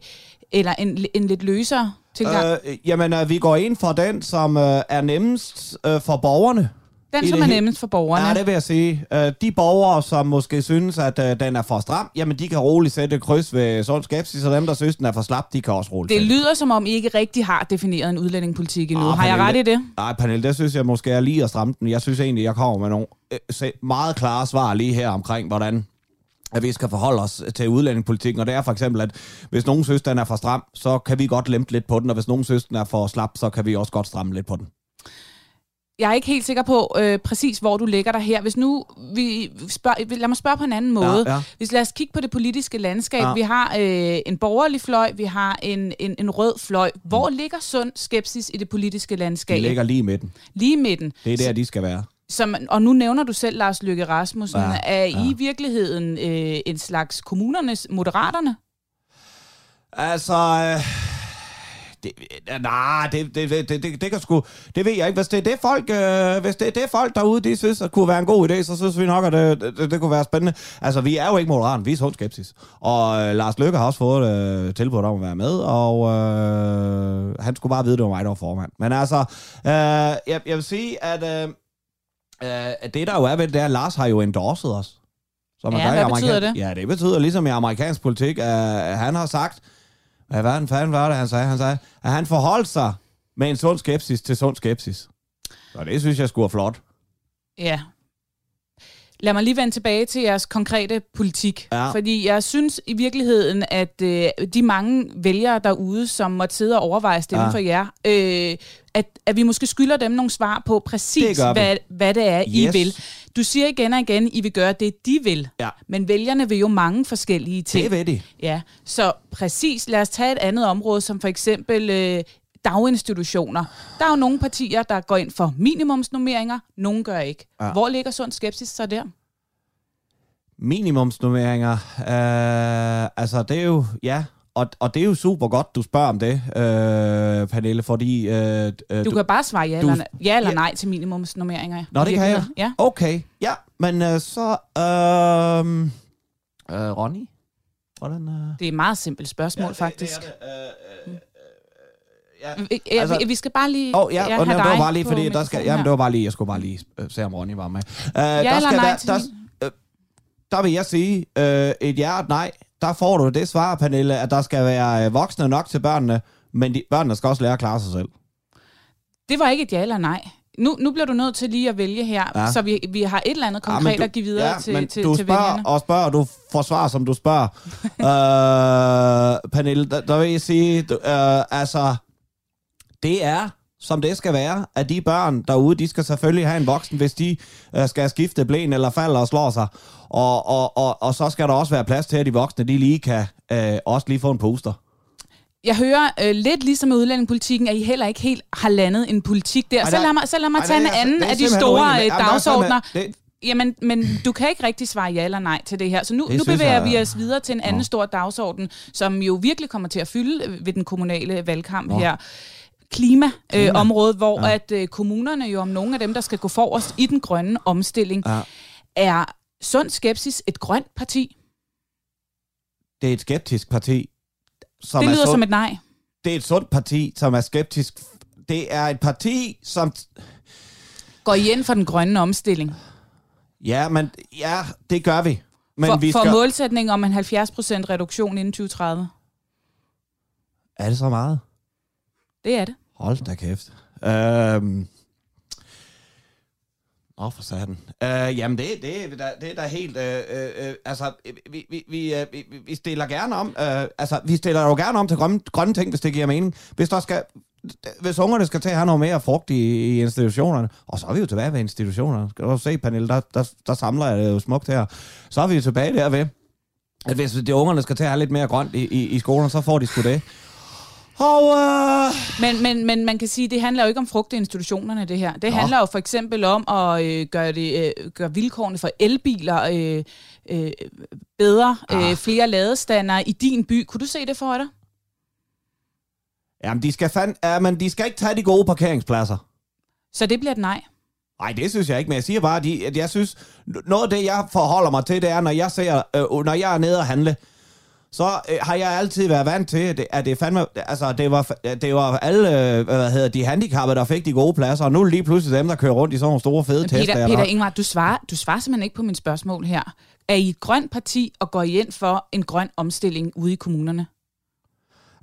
eller en, en lidt løsere tilgang? Øh, jamen, øh, vi går ind for den, som øh, er nemmest øh, for borgerne. Den, som det er he- nemmest for borgerne. Ja, det vil jeg sige. Øh, de borgere, som måske synes, at øh, den er for stram, jamen de kan roligt sætte kryds ved sund skepsis, og dem, der synes, den er for slap, de kan også roligt Det lyder, som om I ikke rigtig har defineret en udlændingepolitik endnu. Ah, har jeg ret i Pernille, det? Nej, Pernille, det synes jeg måske er lige at stramme den. Jeg synes egentlig, jeg kommer med nogle øh, meget klare svar lige her omkring, hvordan at vi skal forholde os til udlændingepolitikken. Og det er for eksempel, at hvis nogen synes, den er for stram, så kan vi godt lempe lidt på den, og hvis nogen synes, den er for slap, så kan vi også godt stramme lidt på den. Jeg er ikke helt sikker på øh, præcis, hvor du ligger der her. Hvis nu vi spørger, lad mig spørge på en anden måde. Ja, ja. Hvis lad os kigge på det politiske landskab. Ja. Vi har øh, en borgerlig fløj, vi har en, en, en rød fløj. Hvor mm. ligger sund skepsis i det politiske landskab? De ligger lige midten. Lige midten. Det er der, de skal være. Som, og nu nævner du selv Lars Løkke Rasmussen. Ja, Ja, er I ja. i virkeligheden øh, en slags kommunernes moderaterne? Altså... Øh, det, øh, nej, det, det, det, det, det, kan sgu... Det ved jeg ikke. Hvis det er det folk, øh, hvis det er det folk derude, de synes, at kunne være en god idé, så synes vi nok, at det, det, det kunne være spændende. Altså, vi er jo ikke moderat, vi er sund skepsis. Og øh, Lars Løkke har også fået øh, tilbud om at være med, og øh, han skulle bare vide, det var mig, der var formand. Men altså, øh, jeg, jeg vil sige, at, øh, øh, at det der jo er ved det, er, at Lars har jo endorset os. Som Ja, hvad betyder det? Ja, det betyder ligesom i amerikansk politik, at han har sagt, hvad var den fanden var det, han sagde? Han sagde, at han forholdt sig med en sund skepsis til sund skepsis. Så det synes jeg skulle er flot. Ja. Lad mig lige vende tilbage til jeres konkrete politik. Ja. Fordi jeg synes i virkeligheden, at øh, de mange vælgere derude, som måtte sidde og overveje stemme Ja. ja. for jer, øh, at, at vi måske skylder dem nogle svar på Det præcis, vi. hvad, hvad det er, I Yes. vil. Du siger igen og igen, I vil gøre det, de vil. Ja. Men vælgerne vil jo mange forskellige ting. Det ved de. Ja, så præcis. Lad os tage et andet område, som for eksempel øh, daginstitutioner. Der er jo nogle partier, der går ind for minimumsnummeringer, nogle gør ikke. Ja. Hvor ligger sund skepsis så der? Minimumsnummeringer. Øh, altså, det er jo... Ja, og, og det er jo super godt, du spørger om det, øh, Pernille, fordi... Øh, øh, Du kan bare svare ja, du- eller, ja eller Ja. nej til minimumsnummeringer. Nå, det kan jeg. Ja. Okay, ja, men øh, så... Øh, øh, Ronny? Hvordan... Øh... Det er et meget simpelt spørgsmål, ja, faktisk. Det er det. Ja, vi, ja, altså- vi, skal bare lige Åh, oh, ja, ja, og have det var bare lige, fordi der skal, jamen, det var bare lige, jeg skulle bare lige øh, se, om Ronny var med. Uh, der eller skal nej til der, øh, der vil jeg sige, øh, et ja og et nej, der får du det svar, Pernille, at der skal være øh, voksne nok til børnene, men de, børnene skal også lære at klare sig selv. Det var ikke et ja eller nej. Nu, nu bliver du nødt til lige at vælge her, Ja. ja. så vi, vi har et eller andet Ja, konkret du- at give videre ja, til, men til, du til spørger vælgerne. og spørger, og du får svar, som du spørger. øh, Pernille, der, der vil jeg sige, du, øh, altså, det er, som det skal være, at de børn derude, de skal selvfølgelig have en voksen, hvis de øh, skal skifte blæn eller falder og slår sig. Og, og, og, og så skal der også være plads til, at de voksne, de lige kan øh, også lige få en poster. Jeg hører øh, lidt ligesom med udlændingepolitikken, at I heller ikke helt har landet en politik der. Ej, så lad mig, så lad mig Ej, tage det en er- anden det af de store uenig øh, er dagsordner. simpelthen- Jamen, men du kan ikke rigtig svare ja eller nej til det her. Så nu, Det nu bevæger jeg- vi os videre til en anden stor dagsorden, som jo virkelig kommer til at fylde ved den kommunale valgkamp Nå. her. Klimaområdet, Klima. øh, området, hvor Ja. at øh, kommunerne jo om nogle af dem, der skal gå forrest i den grønne omstilling, Ja. er sund skepsis et grønt parti? Det er et skeptisk parti. Som det er lyder sund- som et nej. Det er et sundt parti, som er skeptisk. Det er et parti, som... Går I ind for den grønne omstilling? Ja, men ja, det gør vi. Men for, vi for skal... målsætning om en 70% reduktion inden 2030? Er det så meget? Det er det. Hold da kæft. Øhm. Åh, for satan. Øh, jamen, det, det, det, er da- det er da helt... Øh, øh, øh, altså, vi, vi, vi, øh, vi, vi stiller gerne om... Øh, altså, vi stiller jo gerne om til grønne, grønne ting, hvis det giver mening. Hvis der skal... Hvis ungerne skal til at have noget mere frugt i, i institutionerne, og så er vi jo tilbage ved institutionerne. Skal du se, Pernille, der, der, der samler jeg det jo smukt her. Så er vi jo tilbage derved, at hvis de ungerne skal til at have lidt mere grønt i, i, i skolen, så får de sgu det. Og, øh... Men, men, men man kan sige, det handler jo ikke om frugt i institutionerne, det her. Det Nå. handler jo for eksempel om at øh, gøre, det, øh, gøre vilkårene for elbiler øh, øh, bedre, Ah. øh, flere ladestandere i din by. Kunne du se det for dig? Jamen, de skal, fand... ja, men de skal ikke tage de gode parkeringspladser. Så det bliver et nej. Nej, det synes jeg ikke, men jeg siger bare, at jeg synes, noget af det, jeg forholder mig til, det er, når jeg, ser, øh, når jeg er nede og handle, så øh, har jeg altid været vant til, at det, at det fandme, altså det var, det var alle, øh, hvad hedder de handicappede, der fik de gode pladser, og nu er det lige pludselig dem, der kører rundt i sådan nogle store fede Peter, tester. Peter Ingvar, du svarer, du svarer simpelthen ikke på mit spørgsmål her. Er I et grønt parti, og går I ind for en grøn omstilling ude i kommunerne?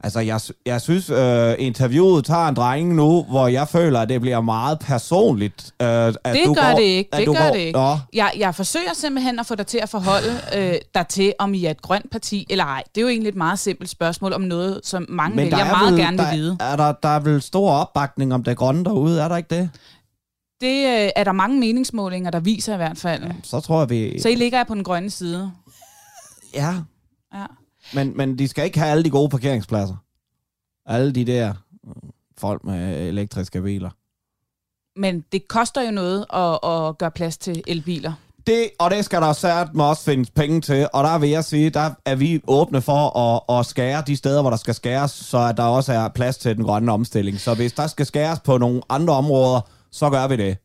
Altså, jeg, jeg synes, øh, interviewet tager en drejning nu, hvor jeg føler, at det bliver meget personligt. Øh, at Det du gør går, det ikke. Det gør går, det ikke. Nå, Jeg, jeg forsøger simpelthen at få dig til at forholde øh, dig til, om I er et grønt parti eller ej. Det er jo egentlig et meget simpelt spørgsmål om noget, som mange men der vælgere er meget vel, gerne der, vil vide. Er der, der er vel stor opbakning om det grønne derude, er der ikke det? Det øh, er der mange meningsmålinger, der viser i hvert fald. Så tror jeg, vi... Så I ligger på den grønne side. Ja, Ja. Men, men de skal ikke have alle de gode parkeringspladser. Alle de der øh, folk med elektriske biler. Men det koster jo noget at, at gøre plads til elbiler. Det, og det skal der sært med også findes penge til. Og der vil jeg sige, der er vi åbne for at, at skære de steder, hvor der skal skæres, så at der også er plads til den grønne omstilling. Så hvis der skal skæres på nogle andre områder, så gør vi det.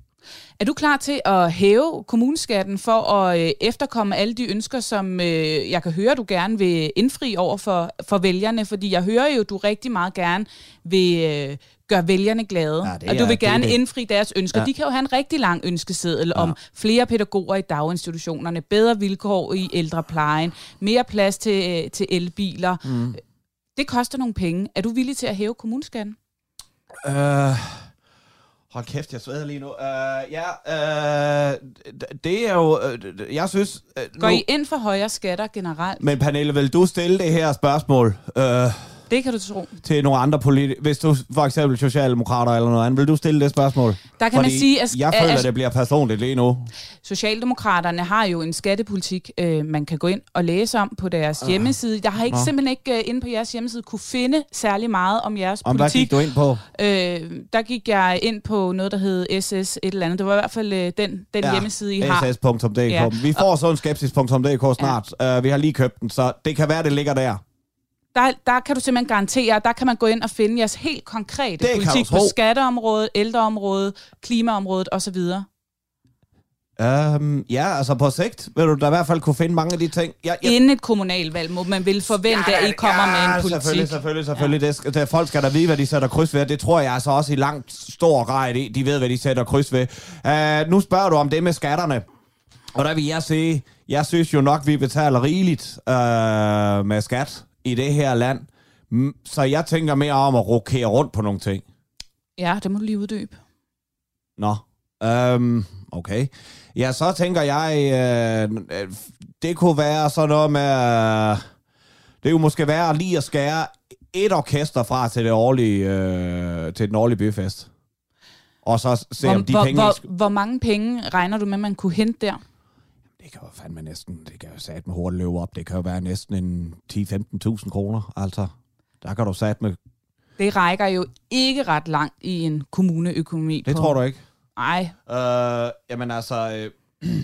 Er du klar til at hæve kommuneskatten for at øh, efterkomme alle de ønsker, som øh, jeg kan høre, du gerne vil indfri over for, for vælgerne? Fordi jeg hører jo, du rigtig meget gerne vil øh, gøre vælgerne glade. Ja, og du vil er gerne det. indfri deres ønsker. Ja. De kan jo have en rigtig lang ønskeseddel ja. om flere pædagoger i daginstitutionerne, bedre vilkår i ældreplejen, mere plads til, til elbiler. Mm. Det koster nogle penge. Er du villig til at hæve kommuneskatten? Øh, hold kæft, jeg sveder lige nu. Øh, ja, d- det er jo... Øh, jeg synes... Øh, Går nu, I ind for højere skatter generelt? Men Pernille, vil du stille det her spørgsmål øh, Det kan du tro. til nogle andre politikere? Hvis du for eksempel socialdemokrater eller noget andet, vil du stille det spørgsmål? Der kan man sige, at- jeg føler, at- at det bliver personligt lige nu. Socialdemokraterne har jo en skattepolitik, øh, man kan gå ind og læse om på deres Øh. hjemmeside. Jeg har ikke Nå. simpelthen ikke øh, inde på jeres hjemmeside kunne finde særlig meget om jeres Om hvad politik. gik du ind på? Øh, der gik jeg ind på noget, der hed SS et eller andet. Det var i hvert fald øh, den, den hjemmeside, I har. ss.dk. Ja. Vi får sådan skepsis.dk snart. Ja. Uh, vi har lige købt den, så det kan være, det ligger der. Der, der kan du simpelthen garantere, der kan man gå ind og finde jeres helt konkrete Det politik på skatteområdet, ældreområdet, klimaområdet osv. Um, ja, altså på sigt vil du da i hvert fald kunne finde mange af de ting. Jeg, jeg, Inden et kommunalvalg må man vil forvente, at I kommer med en politik. Selvfølgelig, selvfølgelig, selvfølgelig. Ja. Det, skal- det, folk skal da vide, hvad de sætter kryds ved. Det tror jeg altså også i langt stor grad, de de ved, hvad de sætter kryds ved. Uh, nu spørger du om det med skatterne. Og der vil jeg sige, jeg synes jo nok, vi betaler rigeligt uh, med skat i det her land. Så jeg tænker mere om at rokere rundt på nogle ting. Ja, det må du lige uddybe. Nå, øhm, okay. Ja, så tænker jeg, øh, øh, det kunne være sådan noget med, øh, det kunne måske være lige at skære et orkester fra til, det årlige, øh, til den årlige byfest. Og så se Hvor, om de hvor, penge... hvor, hvor mange penge regner du med, man kunne hente der? Det kan jo fandme næsten, det kan jo sat med hurtigt løbe op. Det kan jo være næsten en 10-15.000 kroner, altså. Der kan du sat med... Det rækker jo ikke ret langt i en kommuneøkonomi. Det på. tror du ikke? Nej. Øh, jamen altså... Øh,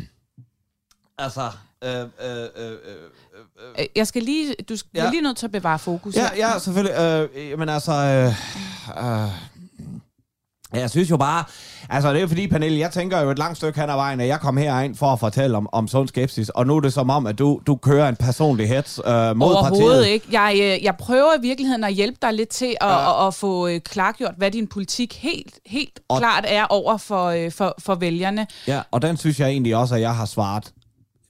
altså... Øh, øh, øh, øh, Øh, Jeg skal lige, du skal Ja. lige nødt til at bevare fokus. Ja, ja, selvfølgelig. Øh, men altså... Øh, øh, jeg synes jo bare... Altså, det er jo fordi, Pernille, jeg tænker jo et langt stykke hen ad vejen, at jeg kom herind for at fortælle om, om sund skepsis, og nu er det som om, at du, du kører en personlig hets øh, mod Overhovedet partiet. ikke. Jeg, øh, jeg prøver i virkeligheden at hjælpe dig lidt til at, ja. at, at få øh, klargjort, hvad din politik helt, helt Og- klart er over for, øh, for, for vælgerne. Ja, og den synes jeg egentlig også, at jeg har svaret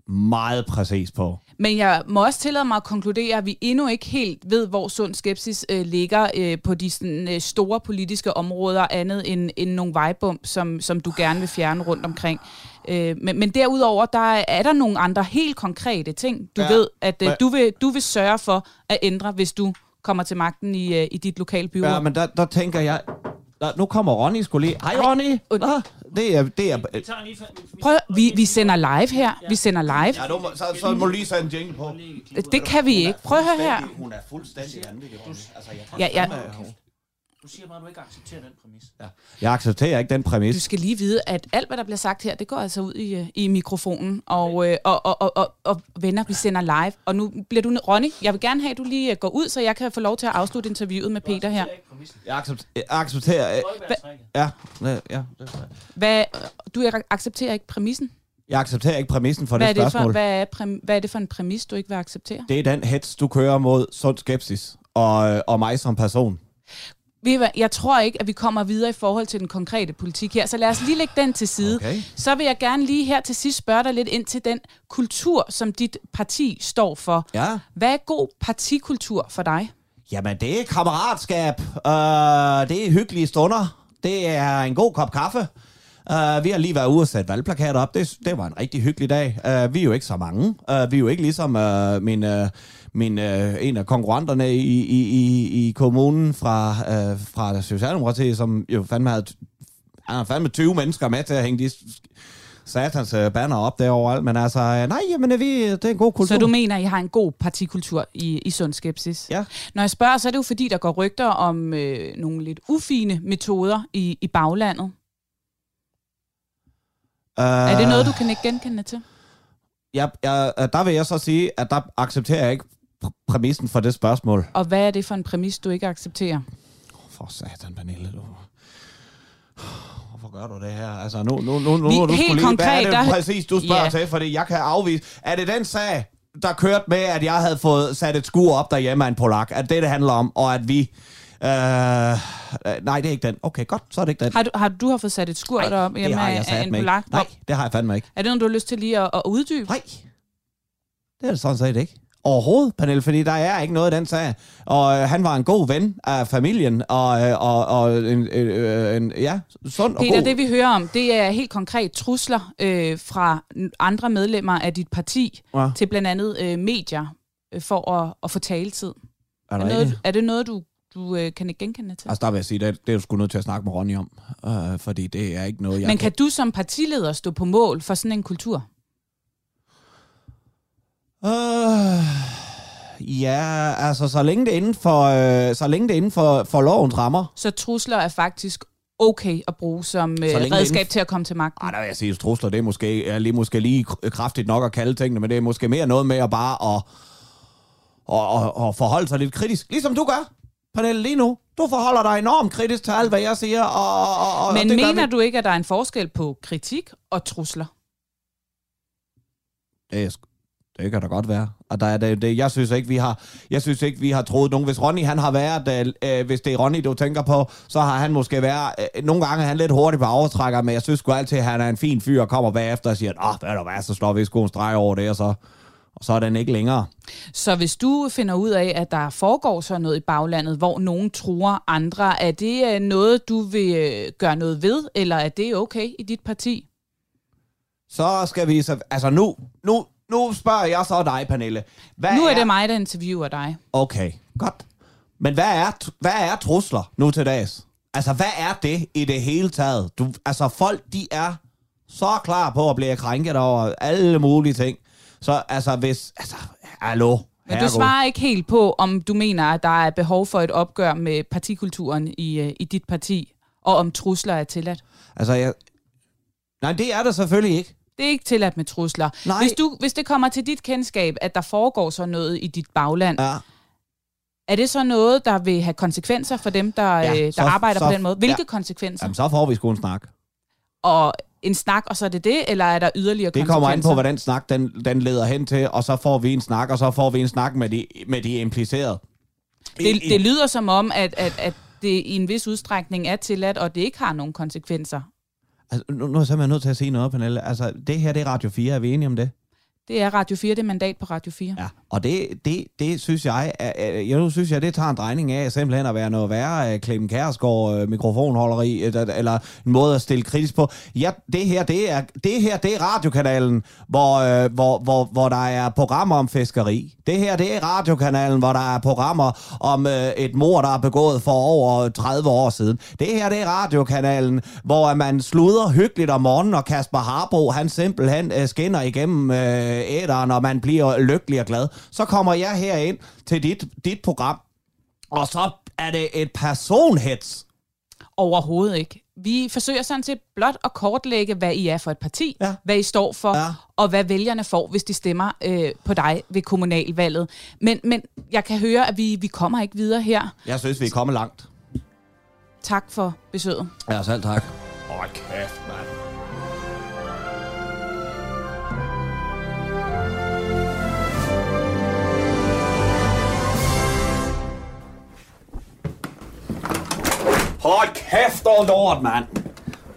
meget præcis på. Men jeg må også tillade mig at konkludere, at vi endnu ikke helt ved, hvor sund skepsis øh, ligger øh, på de sådan, øh, store politiske områder, andet end, end nogle vejbump, som, som du gerne vil fjerne rundt omkring. Øh, men, men derudover, der er der nogle andre helt konkrete ting, du Ja. ved, at øh, du, vil, du vil sørge for at ændre, hvis du kommer til magten i, øh, i dit lokale byråd. Ja, men der, der tænker jeg... Der, nu kommer Ronny skulle lige... Hej, Ronny! Nå, det er... Det er Prøv, vi, vi sender live her. Vi sender live. ja, du må, så, så må du lige sætte en jingle på. Det kan vi ikke. Prøv at høre her. Hun er fuldstændig Ronny. Altså, jeg Ja, ja. Du siger bare, at du ikke accepterer den præmis. Ja. Jeg accepterer ikke den præmis. Du skal lige vide, at alt, hvad der bliver sagt her, det går altså ud i, øh, i mikrofonen. Og, øh, og, og, og, og, og venner, vi sender live. Og nu bliver du... Ronny, jeg vil gerne have, at du lige øh, går ud, så jeg kan få lov til at afslutte interviewet med Peter her. Jeg accepterer... Jeg accepterer ja, ja, ja. Hvad, du ac- accepterer ikke præmissen? Jeg accepterer ikke præmissen for hvad, det det spørgsmål. for, hvad, er præm, hvad er det for en præmis, du ikke vil acceptere? Det er den hets, du kører mod sund skepsis og, og mig som person. Jeg tror ikke, at vi kommer videre i forhold til den konkrete politik her, så lad os lige lægge den til side. Okay. Så vil jeg gerne lige her til sidst spørge dig lidt ind til den kultur, som dit parti står for. Ja. Hvad er god partikultur for dig? Jamen, det er kammeratskab. Uh, det er hyggelige stunder. Det er en god kop kaffe. Uh, vi har lige været ude og sætte valgplakater op. Det, det var en rigtig hyggelig dag. Uh, vi er jo ikke så mange. Uh, vi er jo ikke ligesom uh, min, uh, min, uh, en af konkurrenterne i, i, i, i kommunen fra, uh, fra Socialdemokratiet, som jo fandme havde, han har fandme 20 mennesker med til at hænge de satans uh, banner op derovre. Men altså, uh, nej, jamen, vi, det er en god kultur. Så du mener, I har en god partikultur i, i Sund Skepsis? Ja. Når jeg spørger, så er det jo fordi, der går rygter om øh, nogle lidt ufine metoder i, i baglandet. Uh, Er det noget, du kan ikke genkende til? jeg, øh, der vil jeg så sige, at der accepterer jeg ikke pr- præmissen for det spørgsmål. Og hvad er det for en præmis, du ikke accepterer? For satan, Pernille, du. Hvorfor gør du det her? Altså, nu, nu, nu, nu Vi- du helt skulle lige, konkret, hvad er det der- præcis, du spørger Ja. til? Fordi jeg kan afvise. Er det den sag, der kørte med, at jeg havde fået sat et skur op derhjemme af en polak? Er det det, handler om? Og at vi... Øh, øh, nej, det er ikke den. Okay, godt, så er det ikke den. Har du, har du har fået sat et skur derop det hjemme af, af en polak? Nej, det har jeg fandme ikke. Er det noget, du har lyst til lige at, at uddybe? Nej. Det er det sådan set ikke. Overhovedet, Pernille, fordi der er ikke noget i den sag. Og øh, han var en god ven af familien, og, øh, og, og en, øh, en, ja, sund og Peter, god. det vi hører om, det er helt konkret trusler øh, fra andre medlemmer af dit parti Ja. til blandt andet øh, medier øh, for at, at få taletid. Er Er, noget, er det noget, du, du øh, kan ikke genkende til? Altså, der vil jeg sige, det, det er du sgu nødt til at snakke med Ronny om. Øh, fordi det er ikke noget, jeg Men kan du som partileder stå på mål for sådan en kultur? Øh, ja, altså, så længe det er inden for, øh, så længe det er inden for, for lovens rammer. Så trusler er faktisk okay at bruge som øh, redskab inden- til at komme til magten. Ej, der vil jeg sige, trusler, det er måske, er lige, måske lige kr- kraftigt nok at kalde tingene, men det er måske mere noget med at bare at, at, at, at forholde sig lidt kritisk. Ligesom du gør, Pernille, lige nu. Du forholder dig enormt kritisk til alt, hvad jeg siger. Og, og, og Men det mener du ikke, at der er en forskel på kritik og trusler? Det, er, det kan da godt være. Og der er det, det, jeg synes ikke, vi har, jeg synes ikke, vi har troet nogen. Hvis Ronny, han har været, øh, øh, hvis det er Ronny, du tænker på, så har han måske været, øh, nogle gange er han lidt hurtig på overtrækker, men jeg synes sgu altid, at han er en fin fyr og kommer bagefter og siger, åh, hvad er der hvad, så slår vi sgu en streg over det, og så, og så er den ikke længere. Så hvis du finder ud af, at der foregår sådan noget i baglandet, hvor nogen truer andre, er det øh, noget, du vil øh, gøre noget ved, eller er det okay i dit parti? Så skal vi så, altså nu, nu, nu spørger jeg så dig, Pernille. Hvad nu er det mig, der interviewer dig. Okay, godt. Men hvad er, hvad er trusler nu til dags? Altså, hvad er det i det hele taget? Du, altså, folk, de er så klar på at blive krænket over alle mulige ting. Så altså, hvis... Altså, hallo. Men du svarer ikke helt på, om du mener, at der er behov for et opgør med partikulturen i, øh, i dit parti, og om trusler er tilladt. Altså, jeg... Nej, det er der selvfølgelig ikke. Det er ikke tilladt med trusler. Nej. Hvis, du, hvis det kommer til dit kendskab, at der foregår så noget i dit bagland, ja. er det så noget, der vil have konsekvenser for dem, der, Ja, øh, der så- arbejder så- på den måde? Hvilke ja. konsekvenser? Jamen, så får vi sgu en snak. Og en snak, og så er det det, eller er der yderligere Det kommer an på, hvad den snak den, den leder hen til, og så får vi en snak, og så får vi en snak med de, med de implicerede. Det, det lyder som om, at, at, at det i en vis udstrækning er tilladt, og det ikke har nogen konsekvenser. Altså, nu, nu er jeg simpelthen nødt til at sige noget, Pernille. Altså, det her, det er Radio 4. Er vi enige om det? Det er Radio 4, det er mandat på Radio 4. Ja, og det, det, det synes jeg, jeg, jeg synes jeg, det tager en drejning af simpelthen at være noget værre uh, Clemen Kærsgaard øh, mikrofonholderi, øh, eller, eller en måde at stille kritisk på. Ja, det her, det er, det her, det er radiokanalen, hvor, hvor, hvor, hvor der er programmer om fiskeri. Det her, det er radiokanalen, hvor der er programmer om et mor, der er begået for over 30 år siden. Det her, det er radiokanalen, hvor man sluder hyggeligt om morgenen, og Kasper Harbo, han simpelthen uh, skinner igennem æderen, og man bliver lykkelig og glad. Så kommer jeg herind til dit, dit program, og så er det et personhets. Overhovedet ikke. Vi forsøger sådan set blot at kortlægge, hvad I er for et parti, ja. hvad I står for, ja. og hvad vælgerne får, hvis de stemmer øh, på dig ved kommunalvalget. Men, men jeg kan høre, at vi, vi kommer ikke videre her. Jeg synes, vi er kommet langt. Tak for besøget. Ja, selv tak. Åh, kæft, mand. Hold kæft og lort, mand.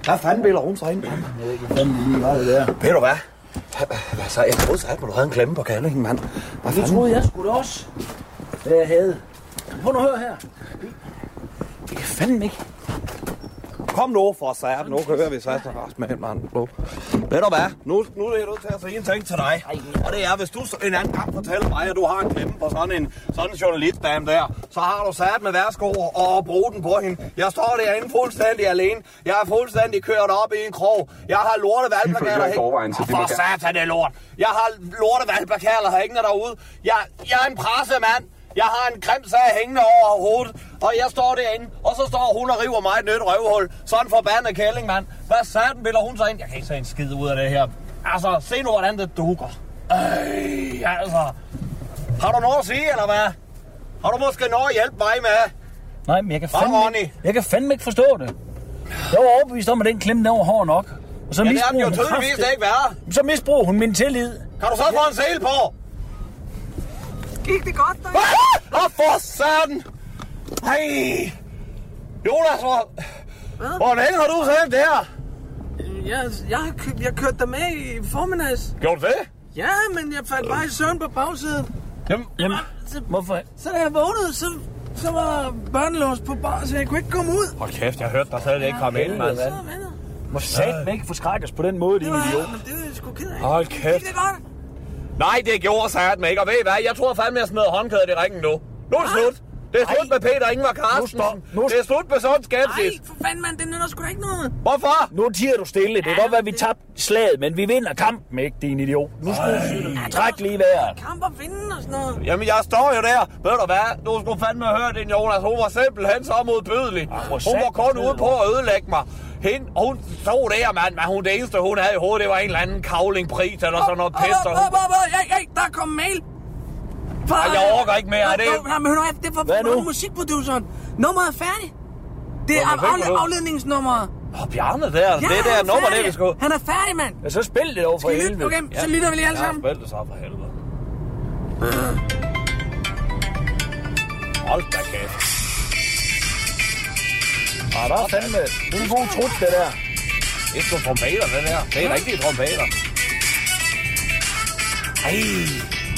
Hvad fanden vil hun så ind, mand? Jeg ved ikke, hvad fanden lige var det der. Ved du hvad? Hvad så? Jeg troede at du havde en klemme på kaldingen, mand. Hvad Det troede jeg da også, hvad jeg havde. Prøv nu at høre her. Det kan fandme ikke. Kom nu for sat. Nu kører vi sat rast med mand. Nu. Ved du hvad? Nu, nu er jeg nødt til at sige en ting til dig. Og det er, hvis du en anden gang fortæller mig, at du har en klemme på sådan en, sådan en journalistdame der, så har du sat med værsgo og bruge den på hende. Jeg står derinde fuldstændig alene. Jeg er fuldstændig kørt op i en krog. Jeg har lorte valgplakater det må For satan, det er lort. Jeg har lorte valgplakater hængende derude. Jeg, jeg er en pressemand. Jeg har en grim sag hængende over hovedet, og jeg står derinde, og så står hun og river mig et nyt røvhul. Sådan forbandet kælling, mand. Hvad satan vil hun så ind? Jeg kan ikke se en skid ud af det her. Altså, se nu, hvordan det dukker. Ej, altså. Har du noget at sige, eller hvad? Har du måske noget at hjælpe mig med? Nej, men jeg kan fandme, Ronny? ikke, jeg kan fandme ikke forstå det. Jeg var overbevist om, at den klemme, den var hård nok. Og så Ja, det er den jo tydeligvis ikke være. Så misbruger hun min tillid. Kan du så få en sel på? Gik det godt, da? Åh, for satan! Ej! Jonas, hvor... Hvor længe har du sendt det her? Jeg, jeg, har kø- jeg kørte dig med i formiddags. Gjorde du det? Ja, men jeg faldt bare i søvn på bagsiden. Jamen, jamen hvorfor? Så da jeg vågnede, så, så var børnelås på bar, så jeg kunne ikke komme ud. Hold kæft, jeg hørte dig slet ikke komme ind, mand. Må sat ikke forskrækkes på den måde, din idiot. Det er jeg sgu ked af. Hold kæft. Det godt? Nej, det gjorde satme ikke. Og ved I hvad? Jeg tror fandme, jeg smed håndklædet i ringen nu. Nu er det slut. Det er slut med Peter Ingvar Carstensen. Det er slut med sådan skepsis. Nej, for fanden, mand, det nytter sgu da ikke noget. Hvorfor? Nu tiger du stille. Det kan godt være, at vi tabte slaget, men vi vinder kampen, ikke, din idiot? Nu skal du trække lige vejret. Kamp og vinde og sådan noget. Jamen, jeg står jo der. Ved du hvad? Du skulle fandme høre din Jonas. Hun var simpelthen så modbydelig. Hun var kun ude på at ødelægge mig. Hende, hun stod der, mand, men hun, det eneste, hun havde i hovedet, det var en eller anden kavlingpris eller sådan noget pis. og Åh, åh, åh, hey, hey, der er kommet mail. Ej, jeg orker ikke mere af det. Nej, men hør nu, efter, det er fra, Hvad nu? musikproduceren. Nummeret er færdigt. Det er Nå, men du? afledningsnummeret. Åh, Bjarne der. Ja, det der er nummer, det færdig. vi skulle... Han er færdig, mand. Ja, så spil det over for helvede. Okay, så lytter vi lige alle sammen. Ja, spil det så for helvede. Hold da kæft. Ah, der er fandme... Det er en god trut, det der. Det er sgu trompeter, det der. Det er rigtige trompeter. Ej,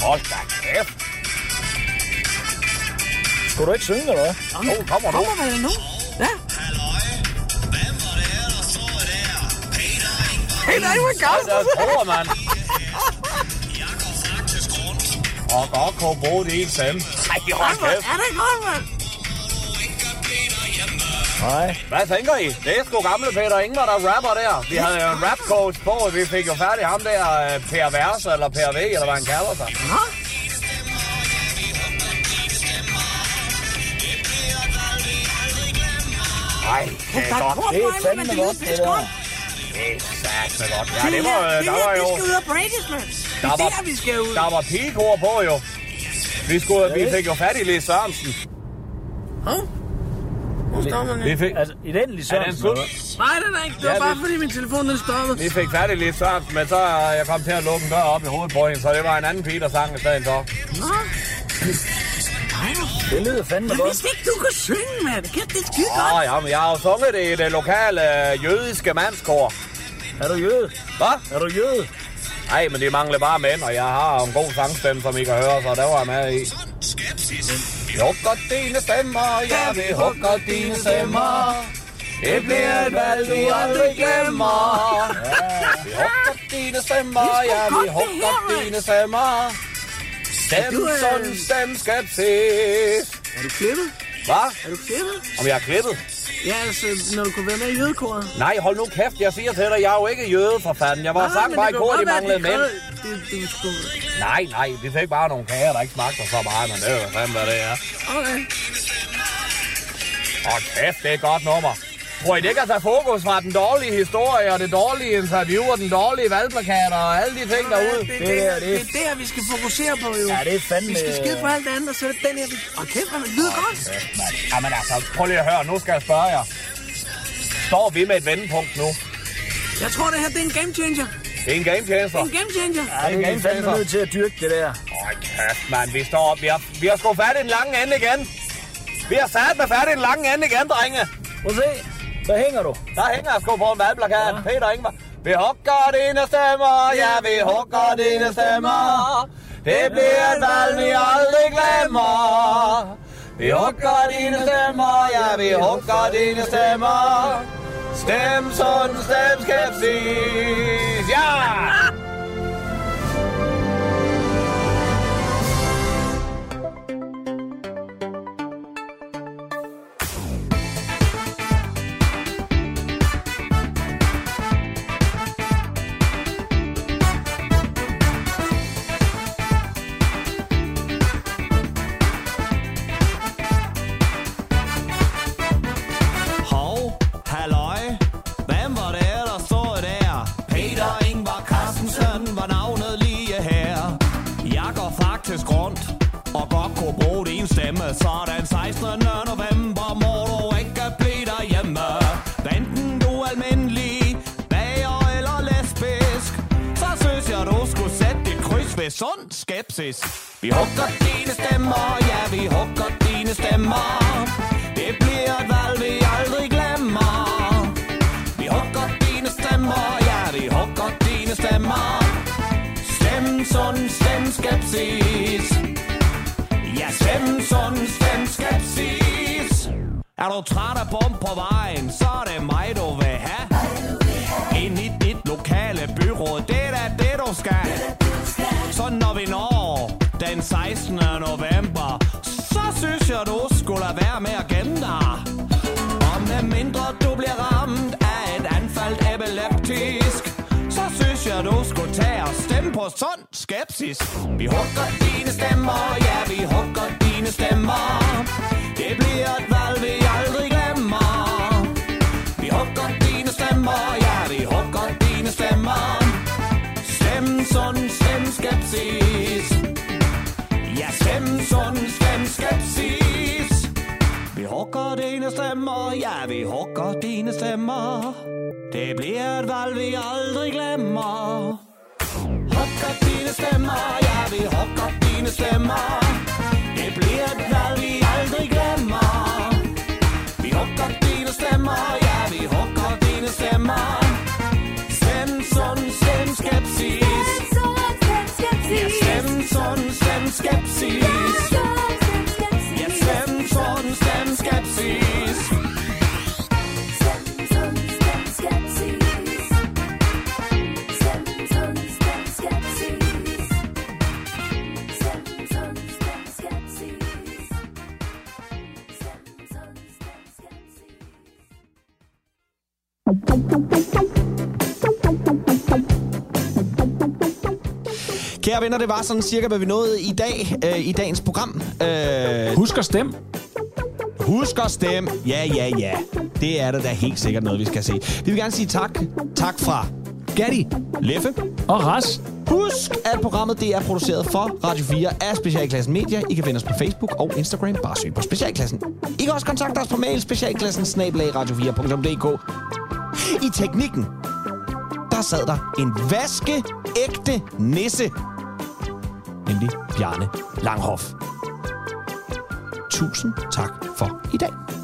hold da kæft. Skulle du ikke synge, eller hvad? Jo, kommer nu. Kommer vel nu? Ja. Hey, der er jo en Hold gast. da tror, mand. Og godt kunne bruge det i stemme. Ej, hold kæft. Er det godt, mand? Nej. Hvad tænker I? Det er sgu gamle Peter Ingvar, der rapper der. Vi havde jo en rap coach på, og vi fik jo færdig ham der, øh, Per Verse, eller Per V, eller hvad han kalder sig. Nå? Ej, det er godt. Det er fandme godt, det der. Det er satme godt. Ja, det var, øh, der var jo... skal ud og breakes, mand. Der er var, der, vi skal ud. der var pigekor på jo. Vi, skulle, vi fik jo fat i Lis Sørensen. Hov? Hvor står man Vi fik, Altså, i den lige er den slut? Nej, den er ikke. Det var Ja, bare det- fordi min telefon den stoppede. Vi fik i Lis Sørensen, men så er jeg kom til at lukke en dør op i hovedet på hende, så det var en anden pige, der sang i stedet for. Nå. Det lyder fandme Jeg godt. vidste ikke, du kunne synge, mand. Kæft, det er skide godt. Åh, ja, men jeg har jo sunget det i det lokale øh, jødiske mandskor. Er du jøde? Hvad? Er du jøde? Nej, men de mangler bare mænd, og jeg har en god sangstemme, som I kan høre, så der var jeg med i. Vi hugger dine stemmer, ja, vi hugger dine stemmer. Det bliver et valg, vi aldrig glemmer. Vi hugger dine stemmer, ja, vi hugger dine stemmer. Stem sådan, stem skepsis. Er du klippet? Hvad? Er du klippet? Om jeg er klippet? Ja, altså, når du kunne være med i jødekoret. Nej, hold nu kæft, jeg siger til dig, jeg er jo ikke jøde for fanden. Jeg var sang bare i kor, de manglede de mænd. Det, det sgu... Nej, nej, vi fik bare nogle kager, der ikke smagte så meget, men det er jo fandme, hvad det er. Okay. Åh, kæft, det er et godt nummer. Tror I det kan tage fokus fra den dårlige historie og det dårlige interview og den dårlige valgplakater og alle de ting derude? Det, det, det, det, er der, vi skal fokusere på, jo. Ja, det er fandme- Vi skal skide på alt det andet, og så er det den her... vi- Åh, kæft, man, det lyder godt. Jamen altså, prøv lige at høre, nu skal jeg spørge jer. Står vi med et vendepunkt nu? Jeg tror, det her det er en game changer. Det er en game changer. Det er en game changer. Ja, det er en game changer. til at dyrke det der. Åh, kæft, mand. Vi står op. Vi har, vi har sgu fat i den lange ende igen. Vi har sat med fat i den lange ende igen, drenge. Prøv at se. Der hænger du. Der hænger jeg sgu på en valgplakat. Ja. Peter Ingvar. Vi hugger dine stemmer, ja, vi hugger dine stemmer. Det bliver et valg, vi aldrig glemmer. Vi hugger dine stemmer, ja, vi hugger dine stemmer. Stem sund, stem skepsis, ja! Din stemme. Så den 16. november må du ikke blive derhjemme. Enten du er almindelig, bager eller lesbisk, så synes jeg, du skulle sætte dit kryds ved sund skepsis. Vi hugger dine stemmer, ja, vi hugger dine stemmer. Det bliver et valg, vi aldrig glemmer. Vi hugger dine stemmer, ja, vi hugger dine stemmer. Stem sund, stem skepsis. Er du træt af bum på vejen, så er det mig, du vil have. Ind i dit lokale byråd, det er da det, du skal. Så når vi når den 16. november, så synes jeg, du skulle lade være med at gemme dig. Og med mindre du bliver ramt af et anfald epileptisk, så synes jeg, du skulle tage og stemme på sund skepsis. Vi hugger dine stemmer, ja, vi hugger dine stemmer. Det bliver et skepsis. Ja, stem sund, skepsis. Vi hugger dine stemmer, ja, vi hugger dine stemmer. Det bliver et valg, vi aldrig glemmer. Hugger dine stemmer, ja, vi hugger dine stemmer. Det bliver et valg, vi aldrig glemmer. Vi hugger dine stemmer, ja, vi hugger venner, det var sådan cirka, hvad vi nåede i dag, øh, i dagens program. Øh, Husk at stemme. Husk at stemme. Ja, ja, ja. Det er da da helt sikkert noget, vi skal se. Vi vil gerne sige tak. Tak fra Gatti, Leffe og Ras. Husk, at programmet det er produceret for Radio 4 af Specialklassen Media. I kan finde os på Facebook og Instagram. Bare søg på Specialklassen. I kan også kontakte os på mail specialklassen radio4.dk. I teknikken, der sad der en vaskeægte nisse. Nemlig Bjarne Langhoff. Tusind tak for i dag.